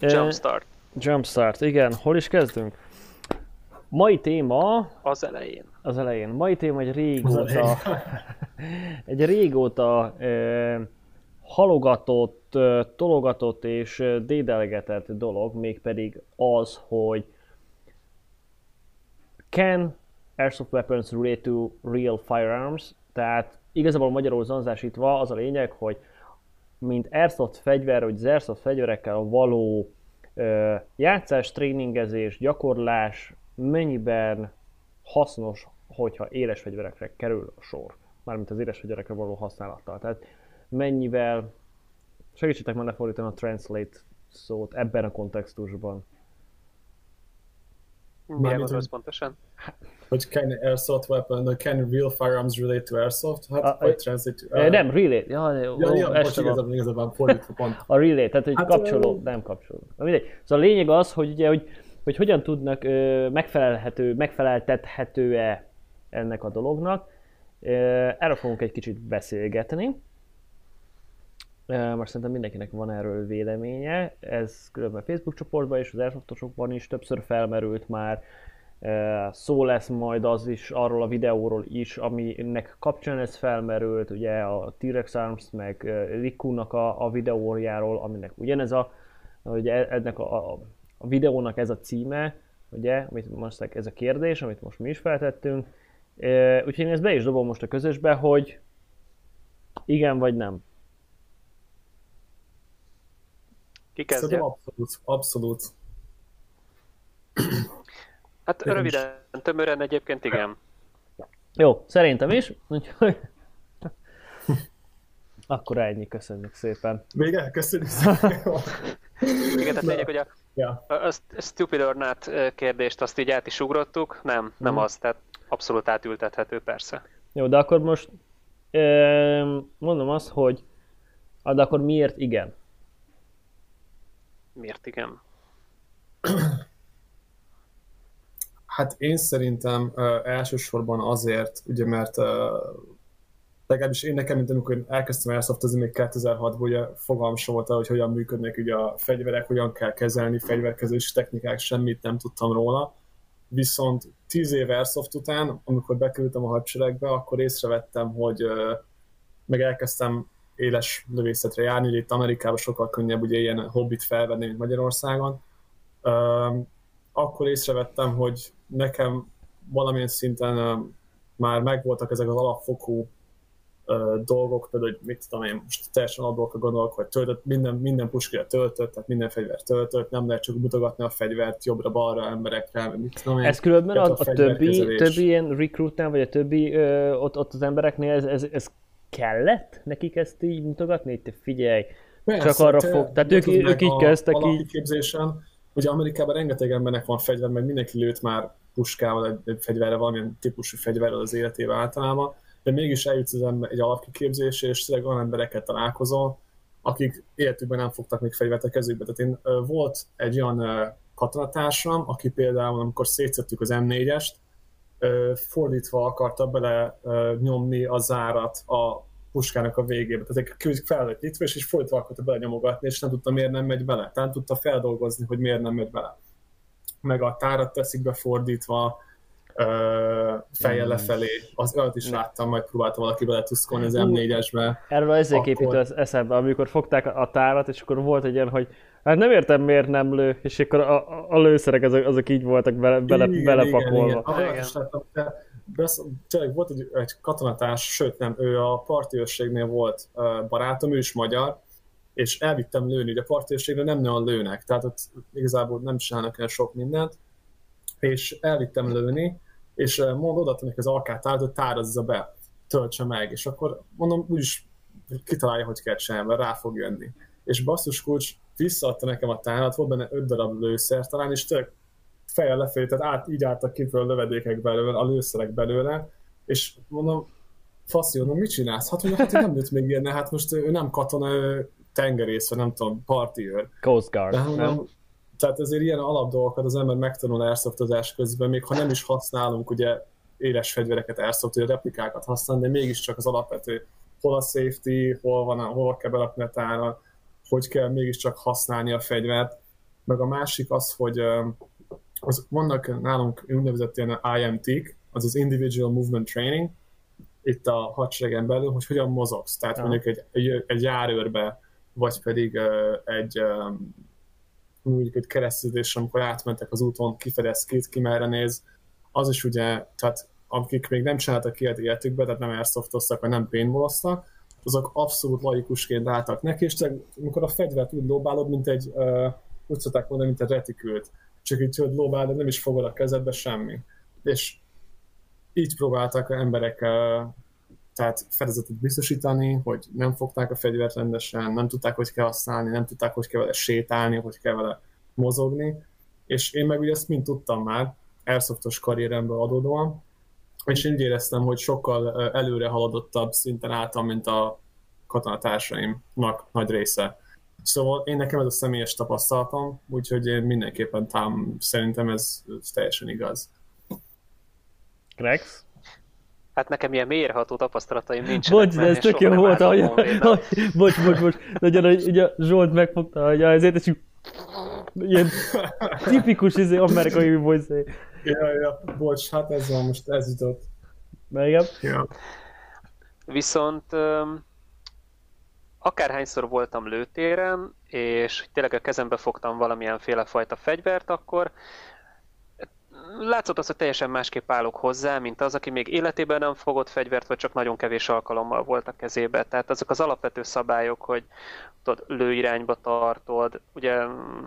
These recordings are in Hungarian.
Jumpstart. Jumpstart, igen. Hol is kezdünk? Mai téma... Az elején. Az elején. Mai téma egy régóta... egy régóta e, halogatott, tologatott és dédelgetett dolog, mégpedig az, hogy can airsoft weapons relate to real firearms? Tehát igazából magyarul zanzásítva az a lényeg, hogy mint airsoft fegyver, vagy az airsoft fegyverekkel való ö, játszás, tréningezés, gyakorlás mennyiben hasznos, hogyha éles fegyverekre kerül a sor. Mármint az éles fegyverekre való használattal. Tehát mennyivel, segítsetek már lefordítani a translate szót ebben a kontextusban. Mire gondolsz pontosan? Hogy can airsoft weapon, can real firearms relate to airsoft? Hát, a, vagy translate to... Uh, nem, relate. Ja, ja, ja, ja bocs, igazából, igazából fordítva pont. a relate, tehát hogy hát, kapcsoló, uh, nem kapcsoló. Mindegy. Szóval a lényeg az, hogy ugye, hogy, hogy hogyan tudnak uh, megfelelhető, megfeleltethető-e ennek a dolognak. Uh, erről fogunk egy kicsit beszélgetni. Most szerintem mindenkinek van erről véleménye, ez különben Facebook csoportban és az Airsoftosokban is többször felmerült már, szó lesz majd az is arról a videóról is, aminek kapcsán ez felmerült, ugye a T-Rex Arms meg Rikunak a, a videójáról, aminek ugyanez a, ugye ennek a, a, a videónak ez a címe, ugye, amit most ez a kérdés, amit most mi is feltettünk, úgyhogy én ezt be is dobom most a közösbe, hogy igen vagy nem. Ki kezdje? abszolút, abszolút. Hát Én röviden, is. tömören egyébként igen. Jó, szerintem is, úgyhogy... Akkor ennyi, köszönjük szépen. Vége? Köszönjük szépen. igen, tehát lényeg, hogy a, ja. a stupid or not kérdést azt így át is ugrottuk, nem, nem mm. az, tehát abszolút átültethető persze. Jó, de akkor most mondom azt, hogy de akkor miért igen? Miért igen? Hát én szerintem uh, elsősorban azért, ugye mert uh, legalábbis én nekem, mint amikor elkezdtem elszaftozni még 2006-ban, ugye fogalm sem volt hogy hogyan működnek ugye a fegyverek, hogyan kell kezelni, fegyverkezési technikák, semmit nem tudtam róla. Viszont 10 év Airsoft után, amikor bekerültem a hadseregbe, akkor észrevettem, hogy uh, meg elkezdtem éles lövészetre járni, ugye itt Amerikában sokkal könnyebb ugye ilyen hobbit felvenni, mint Magyarországon. Akkor észrevettem, hogy nekem valamilyen szinten már megvoltak ezek az alapfokú dolgok, például, hogy mit tudom én, most teljesen abból gondolok, hogy töltött, minden, minden puskira töltött, tehát minden fegyver töltött, nem lehet csak mutogatni a fegyvert jobbra-balra emberekre, mit tudom én. Ez különben a, a, a többi, többi ilyen recruitnál, vagy a többi ö, ott, ott az embereknél ez, ez, ez kellett nekik ezt így mutogatni, hogy te figyelj, Persze, csak arra fog, tehát ők, ők így kezdtek így. Képzésen, ugye Amerikában rengeteg embernek van fegyver, meg mindenki lőtt már puskával, egy, egy fegyverre, valamilyen típusú fegyverrel az életébe általában, de mégis eljutsz az ember egy alapkiképzésre, és tényleg olyan embereket találkozol, akik életükben nem fogtak még fegyvert a kezükbe. Tehát én, volt egy olyan katonatársam, aki például, amikor szétszettük az M4-est, fordítva akarta bele nyomni a zárat a puskának a végébe. Tehát egy fel lett nyitva, és fordítva akarta bele nyomogatni, és nem tudta, miért nem megy bele. Tehát tudta feldolgozni, hogy miért nem megy bele. Meg a tárat teszik be fordítva, fejjel mm. lefelé. Az olyat is láttam, majd próbálta valaki bele tuszkolni az M4-esbe. Erről ezért akkor... építő eszembe, amikor fogták a tárat, és akkor volt egy ilyen, hogy Hát nem értem, miért nem lő, és akkor a, a lőszerek azok, azok így voltak bele, bele, igen, belepakolva. Igen, igen. igen. Tényleg volt egy, egy katonatárs, sőt nem, ő a partiőrségnél volt barátom, ő is magyar, és elvittem lőni, de a partiőrségnél nem nagyon lőnek, tehát ott igazából nem csinálnak olyan sok mindent, és elvittem lőni, és mond oda az alkátárt, hogy tárazza be, töltse meg, és akkor mondom, úgyis kitalálja, hogy kell csinálni, rá fog jönni. És basszus kulcs, visszaadta nekem a tárat, volt benne öt darab lőszer talán, és tök fejjel lefelé, tehát át, így álltak ki föl a lövedékek belőle, a lőszerek belőle, és mondom, faszi, mondom, mit csinálsz? Hát mondja, hát nem lőtt még ilyen, hát most ő nem katona, ő tengerész, vagy nem tudom, őr. Coast Guard, De, mondom, nem? Tehát ezért ilyen alapdolgokat az ember megtanul airsoftozás közben, még ha nem is használunk ugye éles fegyvereket, airsoft, vagy replikákat használni, de mégiscsak az alapvető, hol a safety, hol van, hol kell belakni a tára, hogy kell mégiscsak használni a fegyvert. meg a másik az, hogy az, vannak nálunk úgynevezett ilyen IMT-k, az az Individual Movement Training, itt a hadseregen belül, hogy hogyan mozogsz. Tehát ja. mondjuk egy, egy, egy járőrbe, vagy pedig egy mondjuk egy keresztezés, amikor átmentek az úton, kifedez ki, ki merre néz, az is ugye, tehát akik még nem csináltak ilyet életükbe, tehát nem airsoftoztak, vagy nem paintballoztak, azok abszolút laikusként álltak neki, és te, amikor a fegyvert úgy lóbálod, mint egy, uh, úgy szokták mondani, mint egy retikült, csak így hogy lóbálod, nem is fogod a kezedbe semmi. És így próbáltak emberek uh, tehát fedezetet biztosítani, hogy nem fogták a fegyvert rendesen, nem tudták, hogy kell használni, nem tudták, hogy kell vele sétálni, hogy kell vele mozogni, és én meg ugye ezt mind tudtam már, airsoftos karrieremből adódóan, és én úgy éreztem, hogy sokkal előre haladottabb szinten álltam, mint a katonatársaimnak nagy része. Szóval én nekem ez a személyes tapasztalatom, úgyhogy én mindenképpen tám, szerintem ez, ez teljesen igaz. Grex? Hát nekem ilyen mérható tapasztalataim nincsenek. Bocs, de ez tök jó volt, hogy, hogy, bocs, bocs, bocs, nagyon, hogy ugye Zsolt megfogta, hogy ezért, és ilyen tipikus izé, amerikai voice Ja, ja, bocs, hát ez van, most ez jutott. Na igen. Ja. Viszont um, akárhányszor voltam lőtéren, és tényleg a kezembe fogtam valamilyen féle fajta fegyvert, akkor látszott az, hogy teljesen másképp állok hozzá, mint az, aki még életében nem fogott fegyvert, vagy csak nagyon kevés alkalommal volt a kezébe. Tehát azok az alapvető szabályok, hogy tudod, lőirányba tartod, ugye,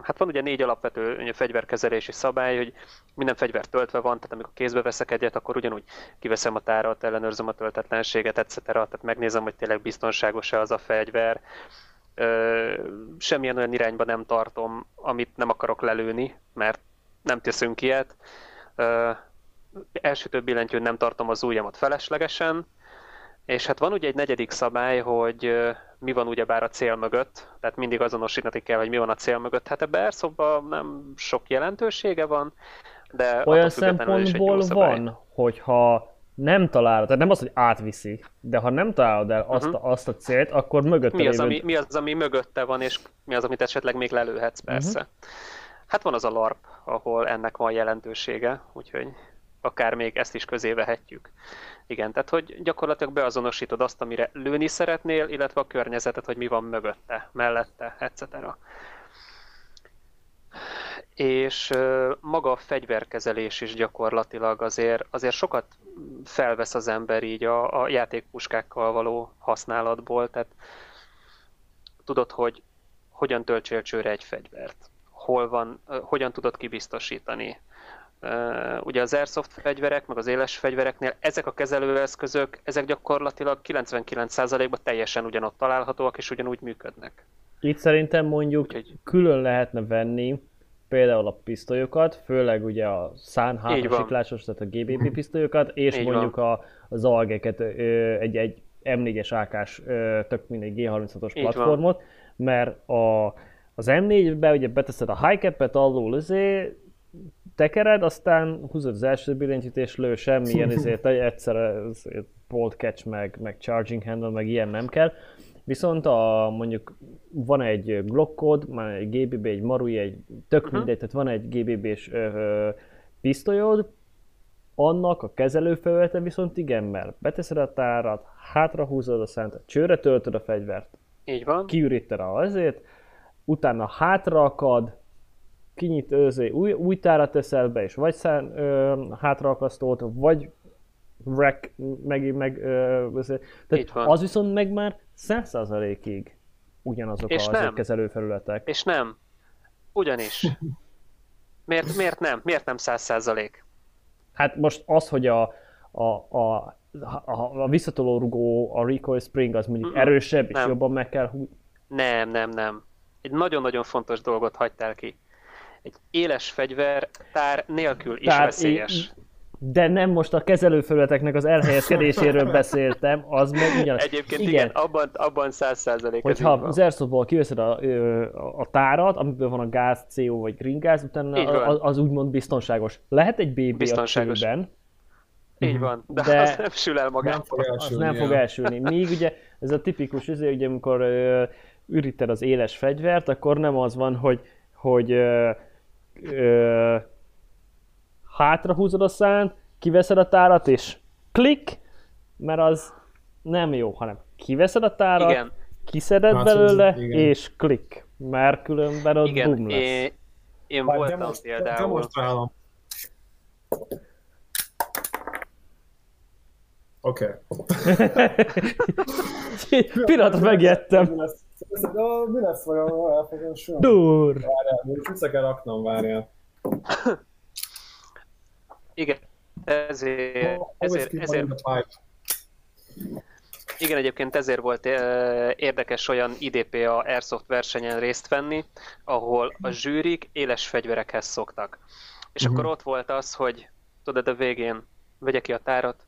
hát van ugye négy alapvető ugye, fegyverkezelési szabály, hogy minden fegyver töltve van, tehát amikor kézbe veszek egyet, akkor ugyanúgy kiveszem a tárat, ellenőrzöm a töltetlenséget, etc. Tehát megnézem, hogy tényleg biztonságos-e az a fegyver, Ö, semmilyen olyan irányba nem tartom, amit nem akarok lelőni, mert nem teszünk ilyet első több billentyűn nem tartom az ujjamat feleslegesen, és hát van ugye egy negyedik szabály, hogy mi van ugyebár a cél mögött, tehát mindig azonosítani kell, hogy mi van a cél mögött. Hát ebbe Airsoftban nem sok jelentősége van, de olyan szempontból van, hogyha nem találod, tehát nem az, hogy átviszi, de ha nem találod el azt, uh-huh. azt a célt, akkor mögötte mi az, lévő... ami, mi az, ami mögötte van, és mi az, amit esetleg még lelőhetsz, persze. Uh-huh. Hát van az a LARP, ahol ennek van jelentősége, úgyhogy akár még ezt is közé vehetjük. Igen, tehát hogy gyakorlatilag beazonosítod azt, amire lőni szeretnél, illetve a környezetet, hogy mi van mögötte, mellette, etc. És maga a fegyverkezelés is gyakorlatilag azért, azért sokat felvesz az ember így a, a játékpuskákkal való használatból, tehát tudod, hogy hogyan töltsél csőre egy fegyvert hol van, hogyan tudod kibiztosítani. Ugye az airsoft fegyverek, meg az éles fegyvereknél ezek a kezelőeszközök, ezek gyakorlatilag 99%-ban teljesen ugyanott találhatóak, és ugyanúgy működnek. Itt szerintem mondjuk Úgyhogy... külön lehetne venni például a pisztolyokat, főleg ugye a szán siklásos, tehát a GBB pisztolyokat, és Így mondjuk a, az algeket, egy, egy M4-es AK-s, tök mindegy G36-os platformot, mert a, az M4-be ugye beteszed a high cap-et alul, azért tekered, aztán húzod az első billentyűt és lő semmilyen, ezért egyszer bolt catch, meg, meg charging handle, meg ilyen nem kell. Viszont a, mondjuk van egy Glockod, már egy GBB, egy Marui, egy tök uh-huh. mindegy, tehát van egy GBB-s pisztolyod, annak a kezelőfelülete viszont igen, mert beteszed a tárat, hátrahúzod a szent, csőre töltöd a fegyvert, így van. kiüríted a azért, utána hátraakad, kinyit őzé, új, új tára teszel be, és vagy szán, ö, hátraakasztót, vagy wreck, meg, meg ö, tehát az viszont meg már 100%-ig ugyanazok és az kezelő felületek. És nem. Ugyanis. Miért, miért nem? Miért nem 100%? Hát most az, hogy a, a, a, a, a visszatoló rugó, a recoil spring az mondjuk Mm-mm, erősebb, és nem. jobban meg kell húzni. Nem, nem, nem egy nagyon-nagyon fontos dolgot hagytál ki. Egy éles fegyver tár nélkül is tár, veszélyes. De nem most a kezelőfelületeknek az elhelyezkedéséről beszéltem, az meg ugyanaz. Egyébként igen, igen abban, abban 100 százalék. Hogyha az airsoftból kiveszed a, a, tárat, amiből van a gáz, CO vagy green gáz, utána az, az úgymond biztonságos. Lehet egy BB biztonságos. a csőben, így van, de, de az nem sül el magát. Nem fog elsülni. Az nem fog elsülni. Míg ugye ez a tipikus, ugye, amikor üríted az éles fegyvert, akkor nem az van, hogy hogy ö, ö, hátra húzod a szánt, kiveszed a tárat, és klik, mert az nem jó, hanem kiveszed a tárat, Igen. kiszeded Hát, belőle, igen. és klik, mert különben ott Igen, bum lesz. én, én voltam demonst- például. Demonstrálom. Oké. Pillanatra megijedtem. Ó, Mi lesz vajon? Elfogom soha. Dur! Várjál, még vissza kell raknom, várjál. Igen, ezért, Always ezért, ezért, igen, egyébként ezért volt eh, érdekes olyan IDPA Airsoft versenyen részt venni, ahol a zsűrik éles fegyverekhez szoktak. És Mhm. akkor ott volt az, hogy tudod, a végén vegye ki a tárat,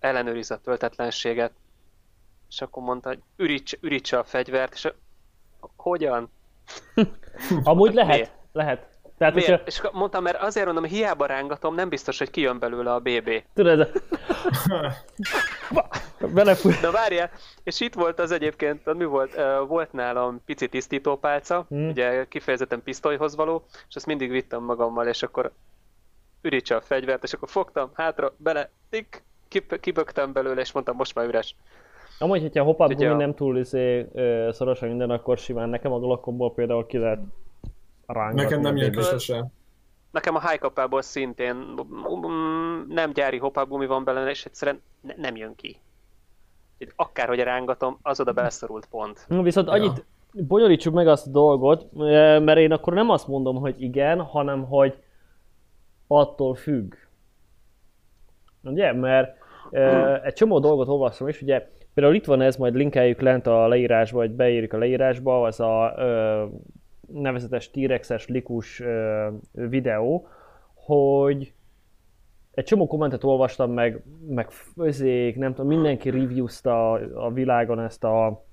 ellenőriz a töltetlenséget, és akkor mondta, hogy ürítse, ürítse a fegyvert, és a, hogyan? Amúgy lehet, Miért? lehet. Tehát, hogyha, Miért? És akkor mondtam, mert azért mondom, hiába rángatom, nem biztos, hogy kijön belőle a BB. tudod, belefúj. Na várjál, és itt volt az egyébként, mi volt? Volt nálam pici tisztítópálca, Hmm. ugye kifejezetten pisztolyhoz való, és azt mindig vittem magammal, és akkor ürítse a fegyvert, és akkor fogtam hátra, bele, tik, kip- kibögtem belőle, és mondtam, most már üres. Amúgy, hogyha a Ugye gumi nem túl izé, ö, szorosan minden, akkor simán nekem a glokomból például ki lehet rángatni. Nekem nem jön ki sose. Nekem a high szintén mm, nem gyári hopagumi van benne, és egyszerűen ne- nem jön ki. Akárhogy rángatom, az oda beleszorult pont. Viszont Ja. annyit bonyolítsuk meg azt a dolgot, mert én akkor nem azt mondom, hogy igen, hanem hogy attól függ. Ugye? Mert ö, egy csomó dolgot olvastam is, ugye például itt van ez, majd linkeljük lent a leírásba, vagy beírjuk a leírásba, az a ö, nevezetes T-rexes likus ö, videó, hogy egy csomó kommentet olvastam, meg, meg fözék, nem tudom, mindenki reviewzta a, világon ezt a,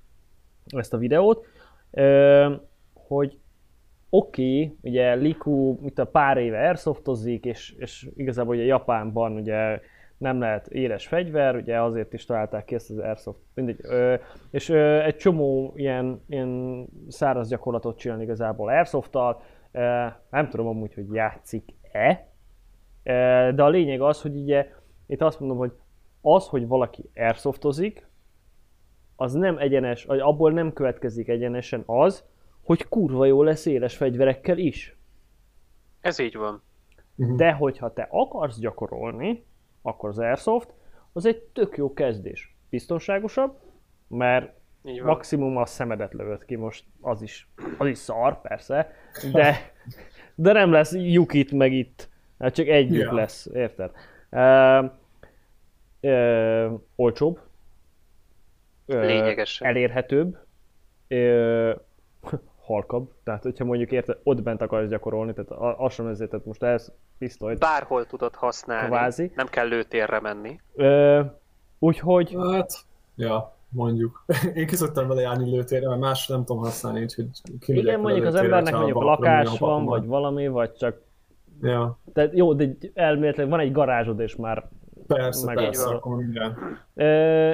ezt a videót, ö, hogy oké, okay, ugye Liku mit a pár éve airsoftozik, és, és igazából ugye Japánban ugye nem lehet éles fegyver, ugye azért is találták ki ezt az airsoft, mindegy, ö, és ö, egy csomó ilyen, ilyen száraz gyakorlatot csinál igazából airsofttal, ö, nem tudom amúgy, hogy játszik-e, ö, de a lényeg az, hogy ugye itt azt mondom, hogy az, hogy valaki airsoftozik, az nem egyenes, vagy abból nem következik egyenesen az, hogy kurva jó lesz éles fegyverekkel is. Ez így van. De hogyha te akarsz gyakorolni, akkor az Airsoft az egy tök jó kezdés. Biztonságosabb, mert maximum a szemedet lövöd ki, most az is, az is szar, persze, de, de nem lesz lyuk itt meg itt, hát csak egy lyuk Ja. lesz, érted? Ö, ö, olcsóbb, ö, Lényegesen. elérhetőbb, ö, halkabb, tehát hogyha mondjuk érted, ott bent akarsz gyakorolni, tehát a- az sem ezért, tehát most ez pisztolyt, Bárhol tudod használni. Kvázi. Nem kell lőtérre menni. Ö, úgyhogy Hát, ja, mondjuk. Én ki szoktam vele járni lőtérre, mert más nem tudom használni, úgyhogy kimegyek igen, mondjuk az embernek mondjuk lakás van, vagy valami, vagy csak, Ja, tehát jó, de elméletileg van egy garázsod, és már persze, Meg persze, akkor minden. Ö,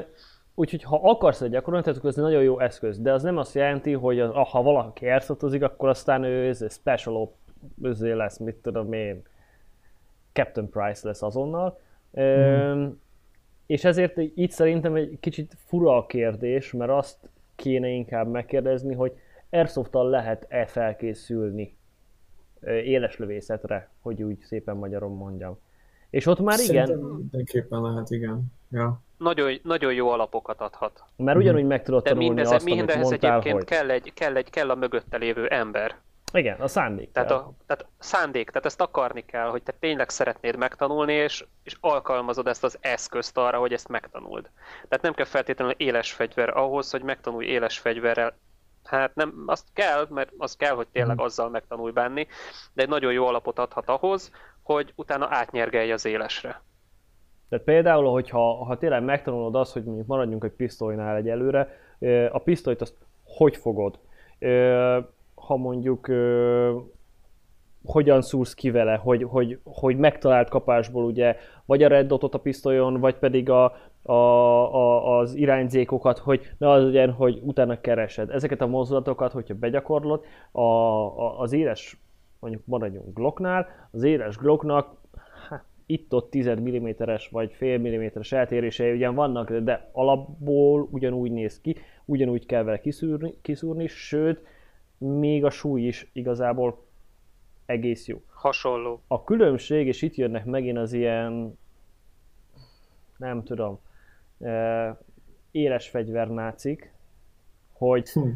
úgyhogy ha akarsz egy gyakorolni, tehát akkor ez egy nagyon jó eszköz, de az nem azt jelenti, hogy az, ha valaki airsofozik, akkor aztán ő ez special op özé lesz, mit tudom én, Captain Price lesz azonnal. Ö, És ezért itt szerintem egy kicsit fura a kérdés, mert azt kéne inkább megkérdezni, hogy Airsofttal lehet-e felkészülni éles lövészetre, hogy úgy szépen magyarom mondjam. És ott már igen, Szerintem mindenképpen lehet, igen. Ja. Nagyon, nagyon jó alapokat adhat. Mert ugyanúgy meg tudod De tanulni mindez, azt, amit mindehhez mondtál, egyébként hogy... kell, egy, kell, egy, kell a mögötte lévő ember. Igen, a szándék. Tehát, a, tehát szándék, tehát ezt akarni kell, hogy te tényleg szeretnéd megtanulni, és, és alkalmazod ezt az eszközt arra, hogy ezt megtanuld. Tehát nem kell feltétlenül éles fegyver ahhoz, hogy megtanulj éles fegyverrel. Hát nem, azt kell, mert az kell, hogy tényleg azzal megtanulj bánni, de egy nagyon jó alapot adhat ahhoz, hogy utána átnyergelj az élesre. Tehát például, hogyha ha tényleg megtanulod azt, hogy mondjuk maradjunk egy pisztolynál egyelőre, ö, a pisztolyt azt hogy fogod? Ha mondjuk hogyan szúrsz ki vele, hogy, hogy, hogy megtalált kapásból ugye, vagy a red dotot a pisztolyon, vagy pedig a, a, a, az irányzékokat, hogy ne az legyen, hogy utána keresed. Ezeket a mozdulatokat, hogyha begyakorlod, a, a, az éles mondjuk maradjunk Glocknál, az éles Glocknak itt-ott 10 mm-es vagy fél milliméteres eltérései ugyan vannak, de alapból ugyanúgy néz ki, ugyanúgy kell vele kiszúrni, kiszúrni sőt, még a súly is igazából egész jó. Hasonló. A különbség, és itt jönnek megint az ilyen, nem tudom, éles fegyvernácik, hogy hm.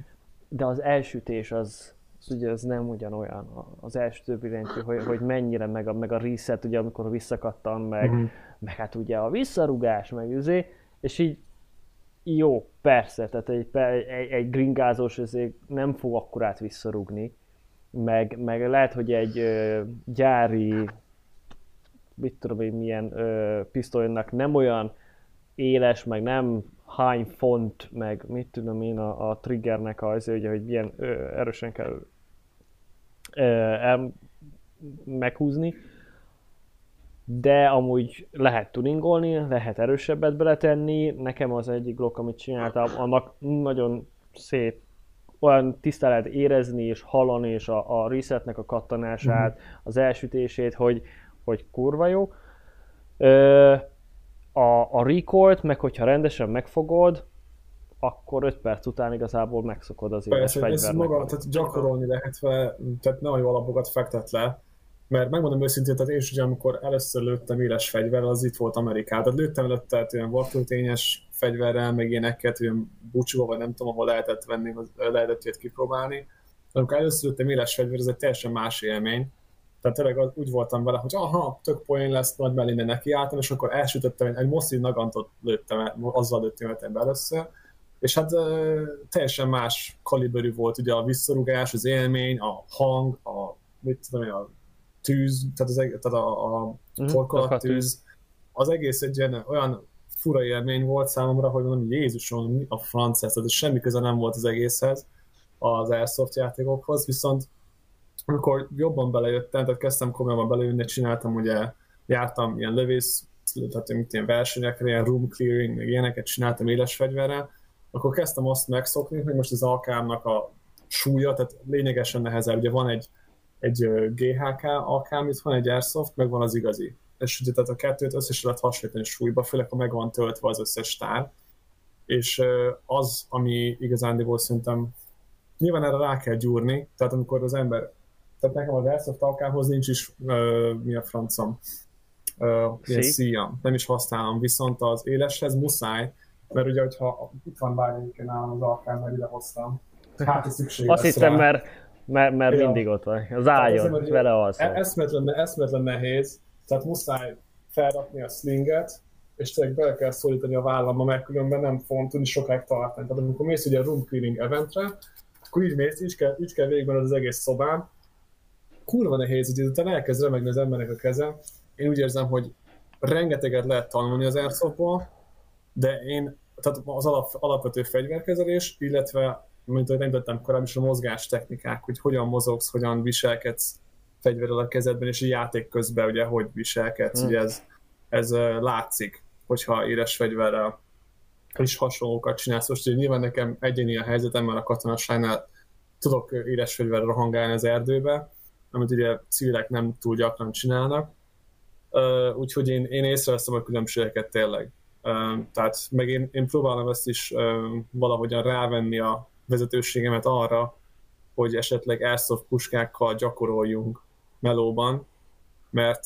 de az elsütés az, az ugye az nem ugyanolyan, az első billentyű, hogy, hogy mennyire, meg a, meg a reset, ugye amikor visszakattan, meg, mm. meg hát ugye a visszarugás, meg üzé, és így jó, persze, tehát egy, egy, egy gringázós ezért nem fog akkurát visszarugni, meg, meg lehet, hogy egy ö, gyári, mit tudom én, milyen ö, pisztolynak nem olyan éles, meg nem hány font, meg mit tudom én a, a triggernek az, ugye, hogy milyen ö, erősen kell el, meghúzni, de amúgy lehet tuningolni, lehet erősebbet beletenni. Nekem az egyik Glock, amit csináltam, annak nagyon szép olyan tiszta lehet érezni és hallani, és a, a resetnek a kattanását, mm-hmm. az elsütését, hogy, hogy kurva jó. Ö, a, a recoilt, meg hogyha rendesen megfogod, akkor 5 perc után igazából megszokod az éles fegyvernek. Ez maga, tehát gyakorolni lehet, tehát nagyon jó alapokat fektet le, mert megmondom őszintén, tehát én is ugye, amikor először lőttem éles fegyverrel, az itt volt Amerikában. Tehát lőttem előtte tehát olyan vaktöltényes fegyverrel, meg éneket, olyan bucsúba, vagy nem tudom, ahol lehetett venni, lehetett ilyet kipróbálni. Amikor először lőttem éles fegyver, ez egy teljesen más élmény. Tehát tényleg az, úgy voltam vele, hogy aha, tök poén lesz, nagy mellé nekiálltam, és akkor elsütöttem, egy, egy Mosszi Nagantot lőttem, azzal lőttem először, és hát teljesen más kaliberű volt ugye a visszarugás, az élmény, a hang, a, mit tudom a tűz, tehát, az, tehát a, a uh-huh, tűz, az egész egy ilyen olyan fura élmény volt számomra, hogy mondom, Jézusom, mi a francia, tehát semmi köze nem volt az egészhez, az Airsoft játékokhoz, viszont amikor jobban belejöttem, tehát kezdtem komolyabban belejönni, csináltam ugye, jártam ilyen lövész, tehát mint ilyen versenyekre, ilyen room clearing, meg ilyeneket csináltam éles fegyverrel, akkor kezdtem azt megszokni, hogy most az alkámnak a súlya, tehát lényegesen nehezebb. Ugye van egy, egy GHK alkám, itt van egy Airsoft, meg van az igazi. És ugye tehát a kettőt összesen lehet hasonlítani súlyba, főleg ha meg van töltve az összes tár. És az, ami igazándiból szerintem nyilván erre rá kell gyúrni, tehát amikor az ember tehát nekem az Airsoft alkához nincs is uh, mi a francom, ilyen szíjam, nem is használom, viszont az éleshez muszáj, mert ugye, hogyha itt van bármelyikén nálam az alkám, mert ide hoztam, hát szükség Azt hiszem, mert, mert, mert ja. mindig ott van, az álljon, azért, vele alszol. E- eszmetlen, eszmetlen nehéz, tehát muszáj felrakni a slinget, és tényleg bele kell szólítani a vállamba, mert különben nem fogom tudni sokáig tartani. Tehát amikor mész ugye a room clearing eventre, akkor így mész, így kell, így kell végigben az egész szobán, kurva nehéz, hogy utána elkezd remegni az embernek a keze. Én úgy érzem, hogy rengeteget lehet tanulni az airsoftból, de én, tehát az alap, alapvető fegyverkezelés, illetve, mint ahogy említettem korábban is, a mozgás technikák, hogy hogyan mozogsz, hogyan viselkedsz fegyverrel a kezedben, és a játék közben ugye hogy viselkedsz, hmm. ugye ez, ez látszik, hogyha éres fegyverrel is hasonlókat csinálsz. Most ugye nyilván nekem egyéni a helyzetem, mert a katonaságnál tudok éres fegyverrel rohangálni az erdőbe, amit ugye civilek nem túl gyakran csinálnak. Uh, úgyhogy én, én észreveszem a különbségeket tényleg. Tehát meg én, én próbálom ezt is valahogyan rávenni a vezetőségemet arra, hogy esetleg airsoft puskákkal gyakoroljunk melóban, mert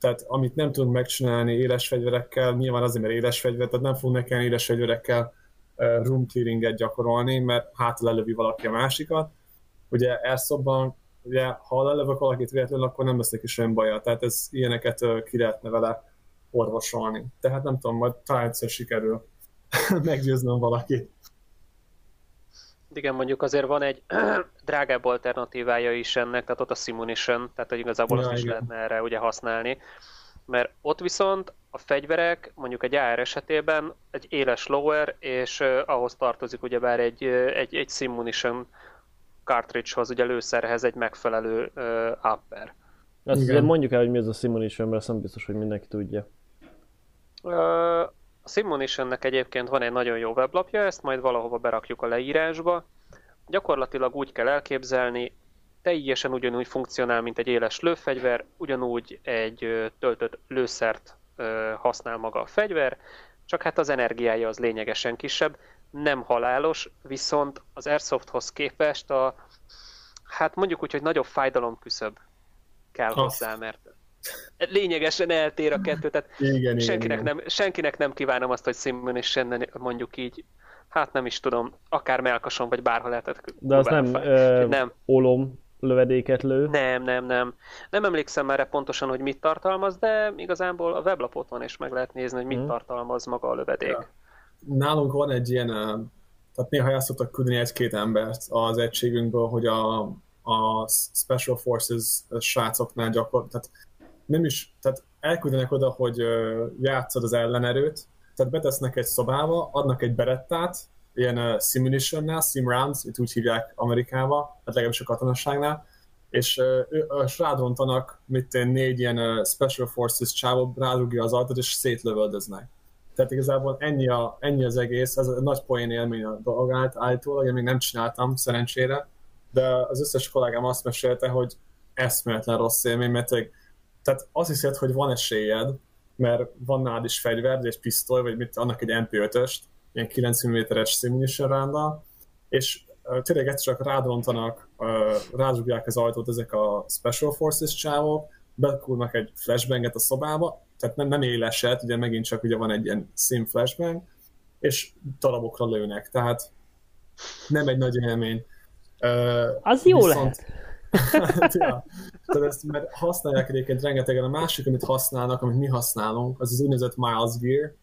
tehát amit nem tudunk megcsinálni éles fegyverekkel, nyilván azért, mert éles fegyver, tehát nem fogunk nekem éles fegyverekkel room clearinget gyakorolni, mert hát lelövi valaki a másikat. Ugye airsoftban ugye ha lelövök valakit véletlenül, akkor nem lesznek is olyan baja. Tehát ez ilyeneket ki lehetne vele orvosolni. Tehát nem tudom, majd talán egyszer sikerül meggyőznöm valakit. Igen, mondjuk azért van egy drágább alternatívája is ennek, tehát ott a Simunition, tehát hogy igazából ja, azt is lehetne erre ugye használni. Mert ott viszont a fegyverek, mondjuk egy AR esetében egy éles lower, és uh, ahhoz tartozik ugyebár egy, egy, egy Simunition cartridgehoz, ugye lőszerhez egy megfelelő uh, upper. Igen. mondjuk el, hogy mi az a Simulation, mert azt nem biztos, hogy mindenki tudja. A Simulationnek egyébként van egy nagyon jó weblapja, ezt majd valahova berakjuk a leírásba. Gyakorlatilag úgy kell elképzelni, teljesen ugyanúgy funkcionál, mint egy éles lőfegyver, ugyanúgy egy töltött lőszert használ maga a fegyver, csak hát az energiája az lényegesen kisebb, nem halálos, viszont az Airsofthoz képest a, hát mondjuk úgy, hogy nagyobb fájdalom küszöb kell Azt. hozzá, mert lényegesen eltér a kettő, tehát igen, senkinek, igen, nem, senkinek nem kívánom azt, hogy Simmunition mondjuk így, hát nem is tudom, akár melkason, vagy bárhol lehetett. De az nem, ö, nem olom lövedéket lő? Nem, nem, nem. Nem emlékszem már pontosan, hogy mit tartalmaz, de igazából a weblapot van, és meg lehet nézni, hogy mit hmm. tartalmaz maga a lövedék. Ja. Nálunk van egy ilyen, tehát néha el szoktak küldeni egy-két embert az egységünkből, hogy a, a Special Forces srácoknál gyakor, tehát nem is, tehát elküldenek oda, hogy játszod az ellenerőt, tehát betesznek egy szobába, adnak egy berettát, ilyen uh, sim rounds, itt úgy hívják Amerikába, hát legalábbis a katonasságnál, és uh, uh, rádrontanak, mit én, négy ilyen uh, Special Forces csávó, rádugja az arcot, és szétlövöldöznek. Tehát igazából ennyi, a, ennyi az egész, ez a nagy poén élmény a dolgát állítólag, én még nem csináltam, szerencsére, de az összes kollégám azt mesélte, hogy eszméletlen rossz élmény, mert tehát azt hiszed, hogy van esélyed, mert van nálad is fegyver, egy pisztoly, vagy mit, annak egy MP5-öst, ilyen 9 mm-es simulation rándal, és tényleg egyszer csak rádrontanak, uh, rázsugják az ajtót ezek a Special Forces csávok, bekúrnak egy flashbanget a szobába, tehát nem, nem éleset, ugye megint csak ugye van egy ilyen sim flashbang, és darabokra lőnek, tehát nem egy nagy élmény. Az jó viszont, lehet. hát, ja. Tehát ezt, mert használják egyébként rengetegen. A másik, amit használnak, amit mi használunk, az az úgynevezett Miles Gear.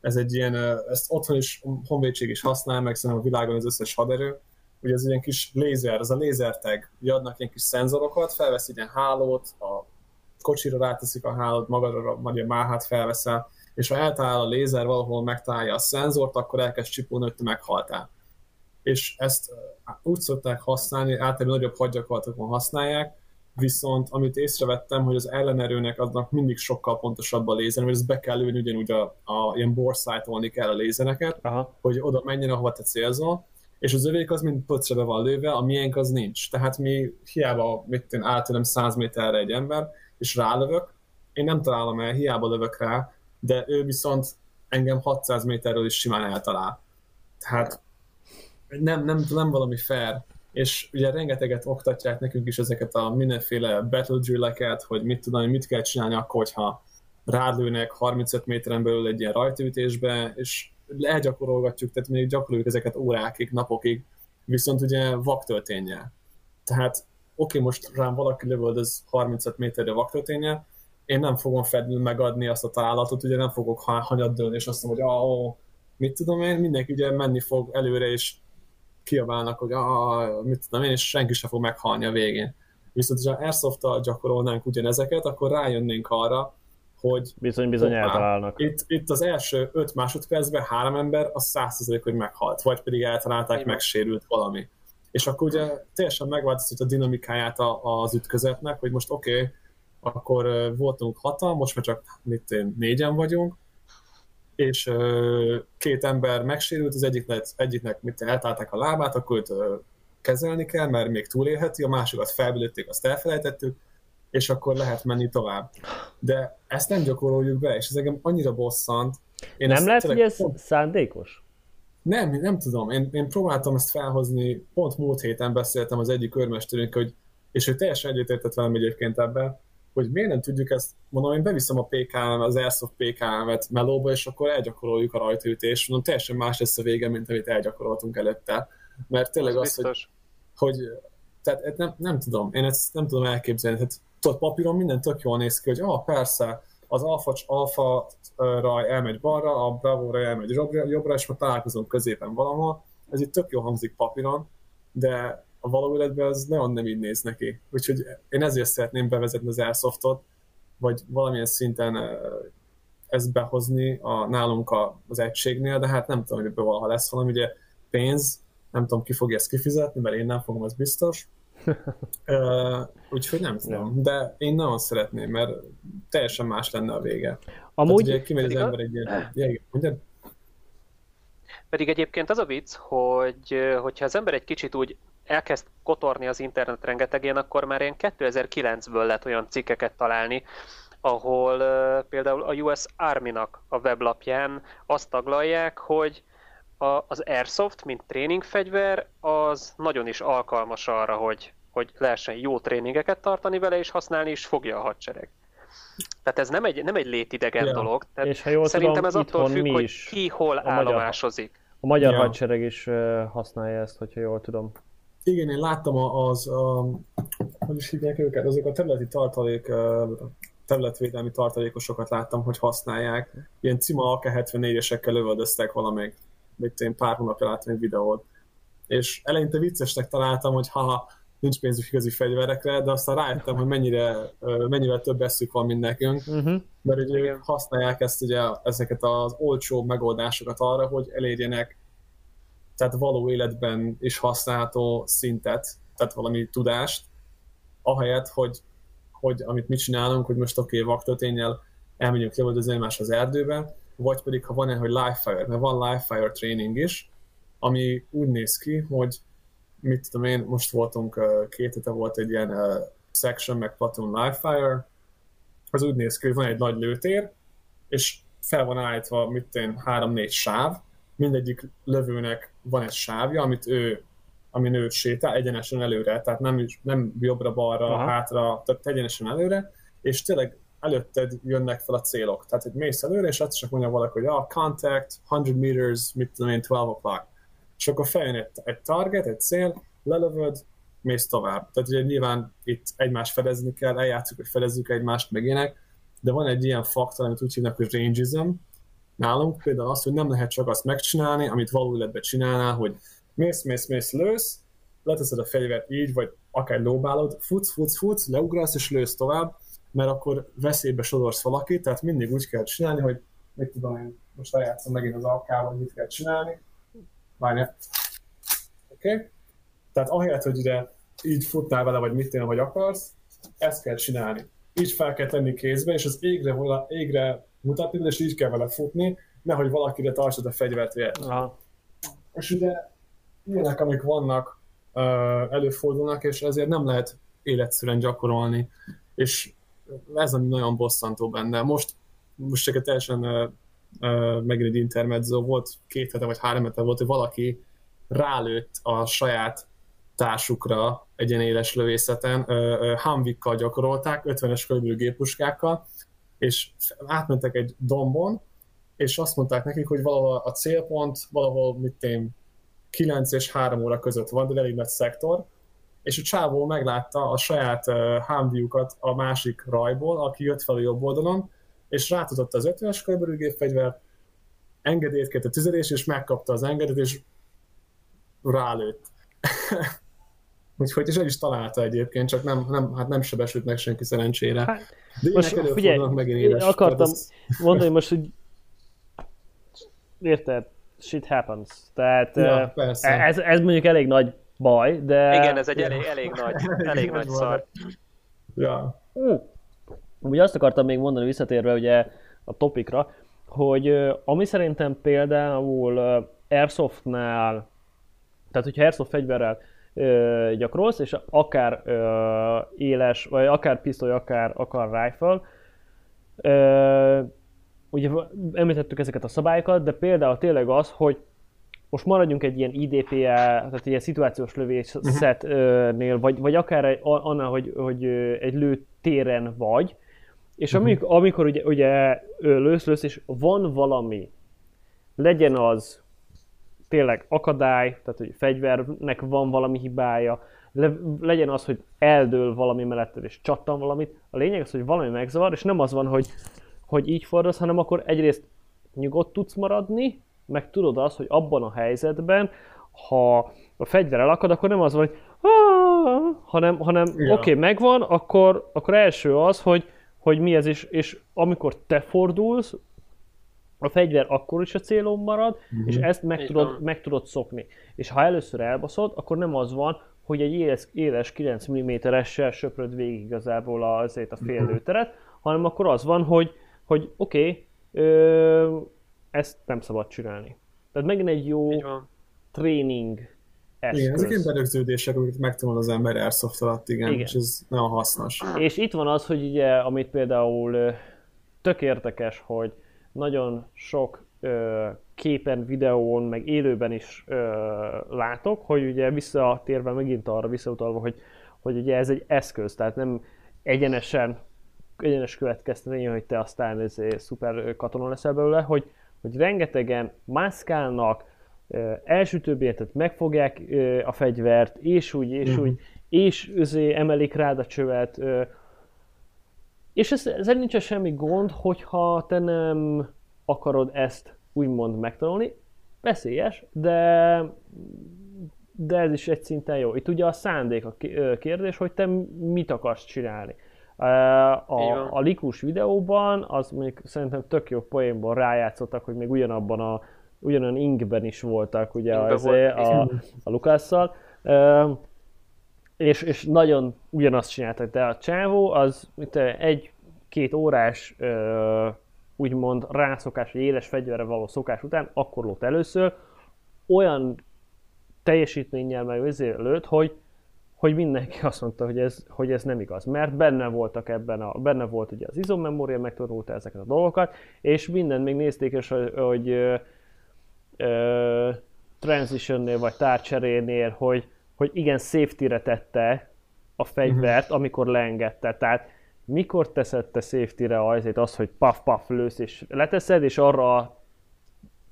Ez egy ilyen, ezt otthon is, honvédség is használ, meg szerintem a világon az összes haderő. Ugye ez ilyen kis lézer, ez a lézertag. Ugye adnak ilyen kis szenzorokat, felvesz egy ilyen hálót, a kocsira ráteszik a hálót, magadra vagy a máhát felveszel, és ha eltalál a lézer, valahol megtalálja a szenzort, akkor elkezd csipulni, hogy te meghaltál és ezt úgy szokták használni, általában nagyobb hadgyakorlatokon használják, viszont amit észrevettem, hogy az ellenerőnek aznak mindig sokkal pontosabb a lézer, mert ezt be kell lőni ugyanúgy a, a ilyen borszájtolni kell a lézereket, Aha. hogy oda menjen, ahova te célzol, és az övék az mind pöcrebe van lőve, a miénk az nincs. Tehát mi hiába, mit én általában 100 méterre egy ember, és rálövök, én nem találom el, hiába lövök rá, de ő viszont engem 600 méterről is simán eltalál. Tehát nem, nem, nem valami fair, és ugye rengeteget oktatják nekünk is ezeket a mindenféle battle drill-eket, hogy mit tudom, mit kell csinálni akkor, hogyha rádlőnek 35 méteren belül egy ilyen rajtaütésbe, és elgyakorolgatjuk, tehát még gyakoroljuk ezeket órákig, napokig, viszont ugye vaktölténye. Tehát oké, okay, most rám valaki lövöldöz 35 méterre vaktölténye, én nem fogom fedni megadni azt a találatot, ugye nem fogok hanyat dőlni, és azt mondom, hogy ah, mit tudom én, mindenki ugye menni fog előre, és kiabálnak, hogy ah, mit tudom én, és senki sem fog meghalni a végén. Viszont, ha airsoft gyakorolnánk ugyanezeket, akkor rájönnénk arra, hogy bizony, bizony eltalálnak. Itt, itt az első 5 másodpercben három ember a 100% hogy meghalt, vagy pedig eltalálták, megsérült valami. És akkor ugye teljesen megváltozott a dinamikáját az ütközetnek, hogy most oké, okay, akkor voltunk hatan, most már csak mit én, négyen vagyunk, és két ember megsérült, az egyiknek, egyiknek mit eltálták a lábát, akkor őt kezelni kell, mert még túlélheti, a másikat felbilőtték, azt elfelejtettük, és akkor lehet menni tovább. De ezt nem gyakoroljuk be, és ez engem annyira bosszant. Én nem lehet, hogy ez pont... szándékos? Nem, nem tudom. Én, én próbáltam ezt felhozni, pont múlt héten beszéltem az egyik őrmesterünk, hogy, és ő teljesen egyetértett velem egyébként ebben, hogy miért nem tudjuk ezt, mondom, én beviszem a PKM, az Airsoft PKM-et melóba, és akkor elgyakoroljuk a rajtaütést, mondom, teljesen más lesz a vége, mint amit elgyakoroltunk előtte. Mert tényleg az, hogy, hogy tehát nem, nem tudom, én ezt nem tudom elképzelni, tehát tudod, papíron minden tök jól néz ki, hogy ah, persze, az alfa, alfa raj elmegy balra, a bravo raj elmegy jobbra, jobbra, és már találkozunk középen valahol. Ez itt tök jó hangzik papíron, de a való életben az nagyon nem így néz neki. Úgyhogy én ezért szeretném bevezetni az Airsoftot, vagy valamilyen szinten ezt behozni a, nálunk a, az egységnél, de hát nem tudom, hogy ebből valaha lesz valami, ugye pénz, nem tudom, ki fogja ezt kifizetni, mert én nem fogom, az biztos. uh, úgyhogy nem tudom, de én nagyon szeretném, mert teljesen más lenne a vége. Amúgy... Tehát ugye kimegy az ember egy ilyen... Pedig egyébként az a vicc, hogy hogyha az ember egy kicsit úgy elkezd kotorni az internet rengetegén, akkor már ilyen 2009-ből lehet olyan cikkeket találni, ahol uh, például a US Army-nak a weblapján azt taglalják, hogy a, az Airsoft, mint tréningfegyver, az nagyon is alkalmas arra, hogy, hogy lehessen jó tréningeket tartani vele, és használni is fogja a hadsereg. Tehát ez nem egy, nem egy létidegen ja. dolog. Tehát és ha jól szerintem tudom, ez attól függ, hogy ki hol állomásozik. A magyar ja. hadsereg is használja ezt, hogyha jól tudom. Igen, én láttam az, a, hogy is hívják őket, azok a területi tartalék, területvédelmi tartalékosokat láttam, hogy használják. Ilyen Cima AK-74-esekkel lövöldöztek valamelyik, még én pár hónapja láttam egy videót. És eleinte viccesnek találtam, hogy haha, nincs pénzük igazi fegyverekre, de aztán rájöttem, hogy mennyire, mennyivel több eszük van, mint nekünk, uh-huh. mert ugye használják ezt ugye, ezeket az olcsó megoldásokat arra, hogy elérjenek tehát való életben is használható szintet, tehát valami tudást, ahelyett, hogy, hogy amit mi csinálunk, hogy most oké, okay, vaktörtényel elmegyünk lövöldözni más az erdőbe, vagy pedig ha van egy, hogy live fire, mert van live fire training is, ami úgy néz ki, hogy mit tudom én, most voltunk, két hete volt egy ilyen section, meg platoon live fire, az úgy néz ki, hogy van egy nagy lőtér, és fel van állítva, mit én, három-négy sáv, mindegyik lövőnek van egy sávja, amit ő, ami őt sétál egyenesen előre, tehát nem, nem jobbra-balra, hátra, tehát egyenesen előre, és tényleg előtted jönnek fel a célok. Tehát, hogy mész előre, és azt csak mondja valaki, hogy ah, contact, 100 meters, mit tudom én, 12 o'clock. És akkor feljön egy, egy target, egy cél, lelövöd, mész tovább. Tehát ugye nyilván itt egymást fedezni kell, eljátszuk, hogy fedezzük egymást, meg ének, de van egy ilyen faktor, amit úgy hívnak, hogy rangeism, nálunk például az, hogy nem lehet csak azt megcsinálni, amit való életben csinálnál, hogy mész, mész, mész, lősz, leteszed a fegyvert így, vagy akár lóbálod, futsz, futsz, futsz, leugrasz és lősz tovább, mert akkor veszélybe sodorsz valakit, tehát mindig úgy kell csinálni, hogy mit tudom én, most eljátszom megint az alkával, mit kell csinálni. Várjál. Oké? Okay? Tehát ahelyett, hogy ide így futnál vele, vagy mit tenni, vagy akarsz, ezt kell csinálni. Így fel kell tenni kézbe, és az égre, égre mutatni, és így kell vele futni, nehogy valakire tartsad a fegyvert Aha. És ugye ilyenek, amik vannak, előfordulnak, és ezért nem lehet életszerűen gyakorolni, és ez ami nagyon bosszantó benne. Most, most csak egy teljesen uh, uh, megint egy intermezzo volt, két hete vagy három hete volt, hogy valaki rálőtt a saját társukra egy ilyen éles lövészeten, uh, Humvikkal gyakorolták, 50-es kaliberű gépuskákkal, és átmentek egy dombon, és azt mondták nekik, hogy valahol a célpont, valahol mit én, 9 és 3 óra között van, de elég nagy szektor, és a csávó meglátta a saját uh, a másik rajból, aki jött fel a jobb oldalon, és rátudott az 50-es kaliberű gépfegyvert, engedélyt kért a tüzelés, és megkapta az engedélyt, és rálőtt. Úgyhogy és el is találta egyébként, csak nem, nem, hát nem sebesült meg senki szerencsére. Hát, De most figyelj, megint éles, akartam ez... mondani most, hogy érted, shit happens. Tehát ja, ez, ez mondjuk elég nagy baj, de... Igen, ez egy elég, elég nagy, elég nagy szar. Ja. Uh, ugye azt akartam még mondani visszatérve ugye a topikra, hogy ami szerintem például Airsoftnál, tehát hogyha Airsoft fegyverrel ö, gyakorolsz, és akár ö, éles, vagy akár pisztoly, akár, akár rifle, ö, ugye említettük ezeket a szabályokat, de például tényleg az, hogy most maradjunk egy ilyen IDPA, tehát egy ilyen szituációs lövészetnél, vagy, vagy akár egy, annál, hogy, hogy egy lőtéren vagy, és mhm. amikor, amikor ugye, ugye lősz, lősz, és van valami, legyen az tényleg akadály, tehát hogy fegyvernek van valami hibája, le, legyen az, hogy eldől valami melletted és csattan valamit. A lényeg az, hogy valami megzavar, és nem az van, hogy, hogy így fordulsz, hanem akkor egyrészt nyugodt tudsz maradni, meg tudod azt, hogy abban a helyzetben, ha a fegyver elakad, akkor nem az van, hogy hanem, hanem ja. oké, okay, megvan, akkor, akkor első az, hogy, hogy mi ez is, és amikor te fordulsz, a fegyver akkor is a célon marad, uh-huh. és ezt meg tudod, meg tudod szokni. És ha először elbaszod, akkor nem az van, hogy egy éles, éles 9 mm-essel söpröd végig igazából azért a fél lőteret, uh-huh. hanem akkor az van, hogy, hogy oké, okay, ezt nem szabad csinálni. Tehát megint egy jó tréning eszköz. Igen, ezek ilyen berögződések, amiket megtanul az ember Airsoft alatt, igen, Igen. és ez nagyon hasznos. És itt van az, hogy ugye, amit például tök érdekes, hogy nagyon sok ö, képen, videón, meg élőben is ö, látok, hogy ugye visszatérve megint arra visszautalva, hogy, hogy ugye ez egy eszköz, tehát nem egyenesen egyenes következtetény, hogy te aztán ez szuper katona leszel belőle, hogy, hogy rengetegen mászkálnak, ö, elsütőbértet megfogják ö, a fegyvert, és úgy, és úgy, és emelik rád a csövet, ö, és ez, ezzel nincs semmi gond, hogyha te nem akarod ezt úgymond megtanulni. Veszélyes, de, de ez is egy szinten jó. Itt ugye a szándék a kérdés, hogy te mit akarsz csinálni. A, a likus videóban, az mondjuk szerintem tök jó poénból rájátszottak, hogy még ugyanabban a ugyanolyan inkben is voltak ugye Inkben az, voltak, a, a Lukásszal. És, és nagyon ugyanazt csináltak, de a csávó az egy-két órás ö, úgymond rászokás, vagy éles fegyverre való szokás után, akkor lőtt először, olyan teljesítménnyel meg ezért lőtt, hogy, hogy mindenki azt mondta, hogy ez, hogy ez nem igaz, mert benne voltak ebben a, benne volt ugye az izommemória, megtanulta ezeket a dolgokat, és mindent még nézték, és hogy, hogy ö, ö, transitionnél vagy tárcserénél, hogy, hogy igen, safety-re tette a fegyvert, uh-huh. amikor leengedte. Tehát mikor teszed te safety-re azért az, hogy paf-paf lősz és leteszed, és arra a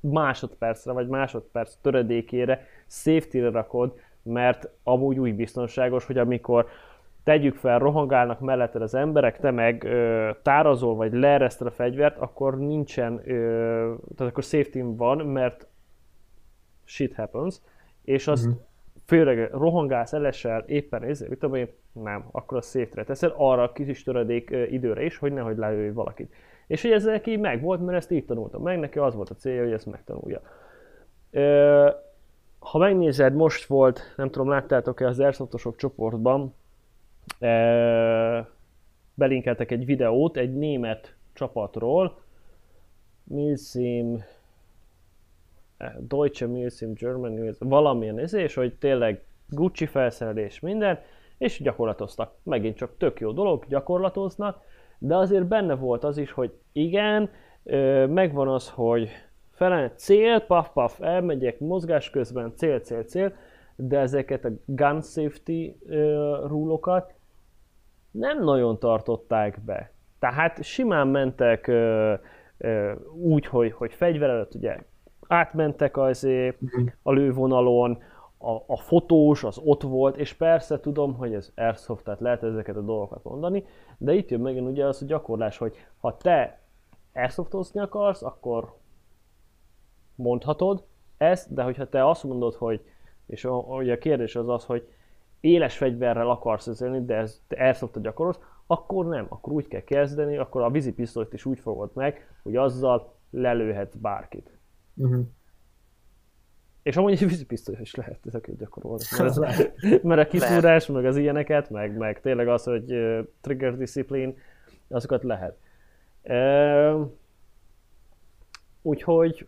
másodpercre vagy másodperc töredékére safety-re rakod, mert amúgy úgy biztonságos, hogy amikor tegyük fel, rohangálnak melletted az emberek, te meg ö, tárazol, vagy leereszted a fegyvert, akkor nincsen, ö, tehát akkor safety van, mert shit happens, és azt Mhm. Főleg rohangálsz, elesel, éppen ez, mit tudom én, nem, akkor a safety-re teszed, arra a kis töredék időre is, hogy nehogy lelőj valakit. És hogy ez neki meg volt, mert ezt így tanultam meg, neki az volt a célja, hogy ezt megtanulja. Ö, ha megnézed, most volt, nem tudom, láttátok-e az Airsoftosok csoportban, ö, belinkeltek egy videót egy német csapatról, Milsim, Deutsche Milsim German, Milsim, valamilyen ez, és hogy tényleg Gucci felszerelés, minden, és gyakorlatoztak. Megint csak tök jó dolog, gyakorlatoznak, de azért benne volt az is, hogy igen, megvan az, hogy felem cél, paf, paf, elmegyek mozgás közben, cél, cél, cél, de ezeket a gun safety rúlokat nem nagyon tartották be. Tehát simán mentek úgy, hogy, hogy fegyver előtt ugye átmentek az, a lővonalon, a, a fotós az ott volt, és persze tudom, hogy ez airsoft, tehát lehet ezeket a dolgokat mondani, de itt jön megint ugye az a gyakorlás, hogy ha te airsoftozni akarsz, akkor mondhatod ezt, de hogyha te azt mondod, hogy, és a, ugye a kérdés az az, hogy éles fegyverrel akarsz ezzelni, de ez, te airsoftot gyakorolsz, akkor nem, akkor úgy kell kezdeni, akkor a vízipisztolyt is úgy fogod meg, hogy azzal lelőhetsz bárkit. Uh-huh. És amúgy egy vízipisztoly is lehet ezeket gyakorolni. Mert, mert a kiszúrás, meg az ilyeneket, meg, meg tényleg az, hogy uh, trigger discipline, azokat lehet. Uh, úgyhogy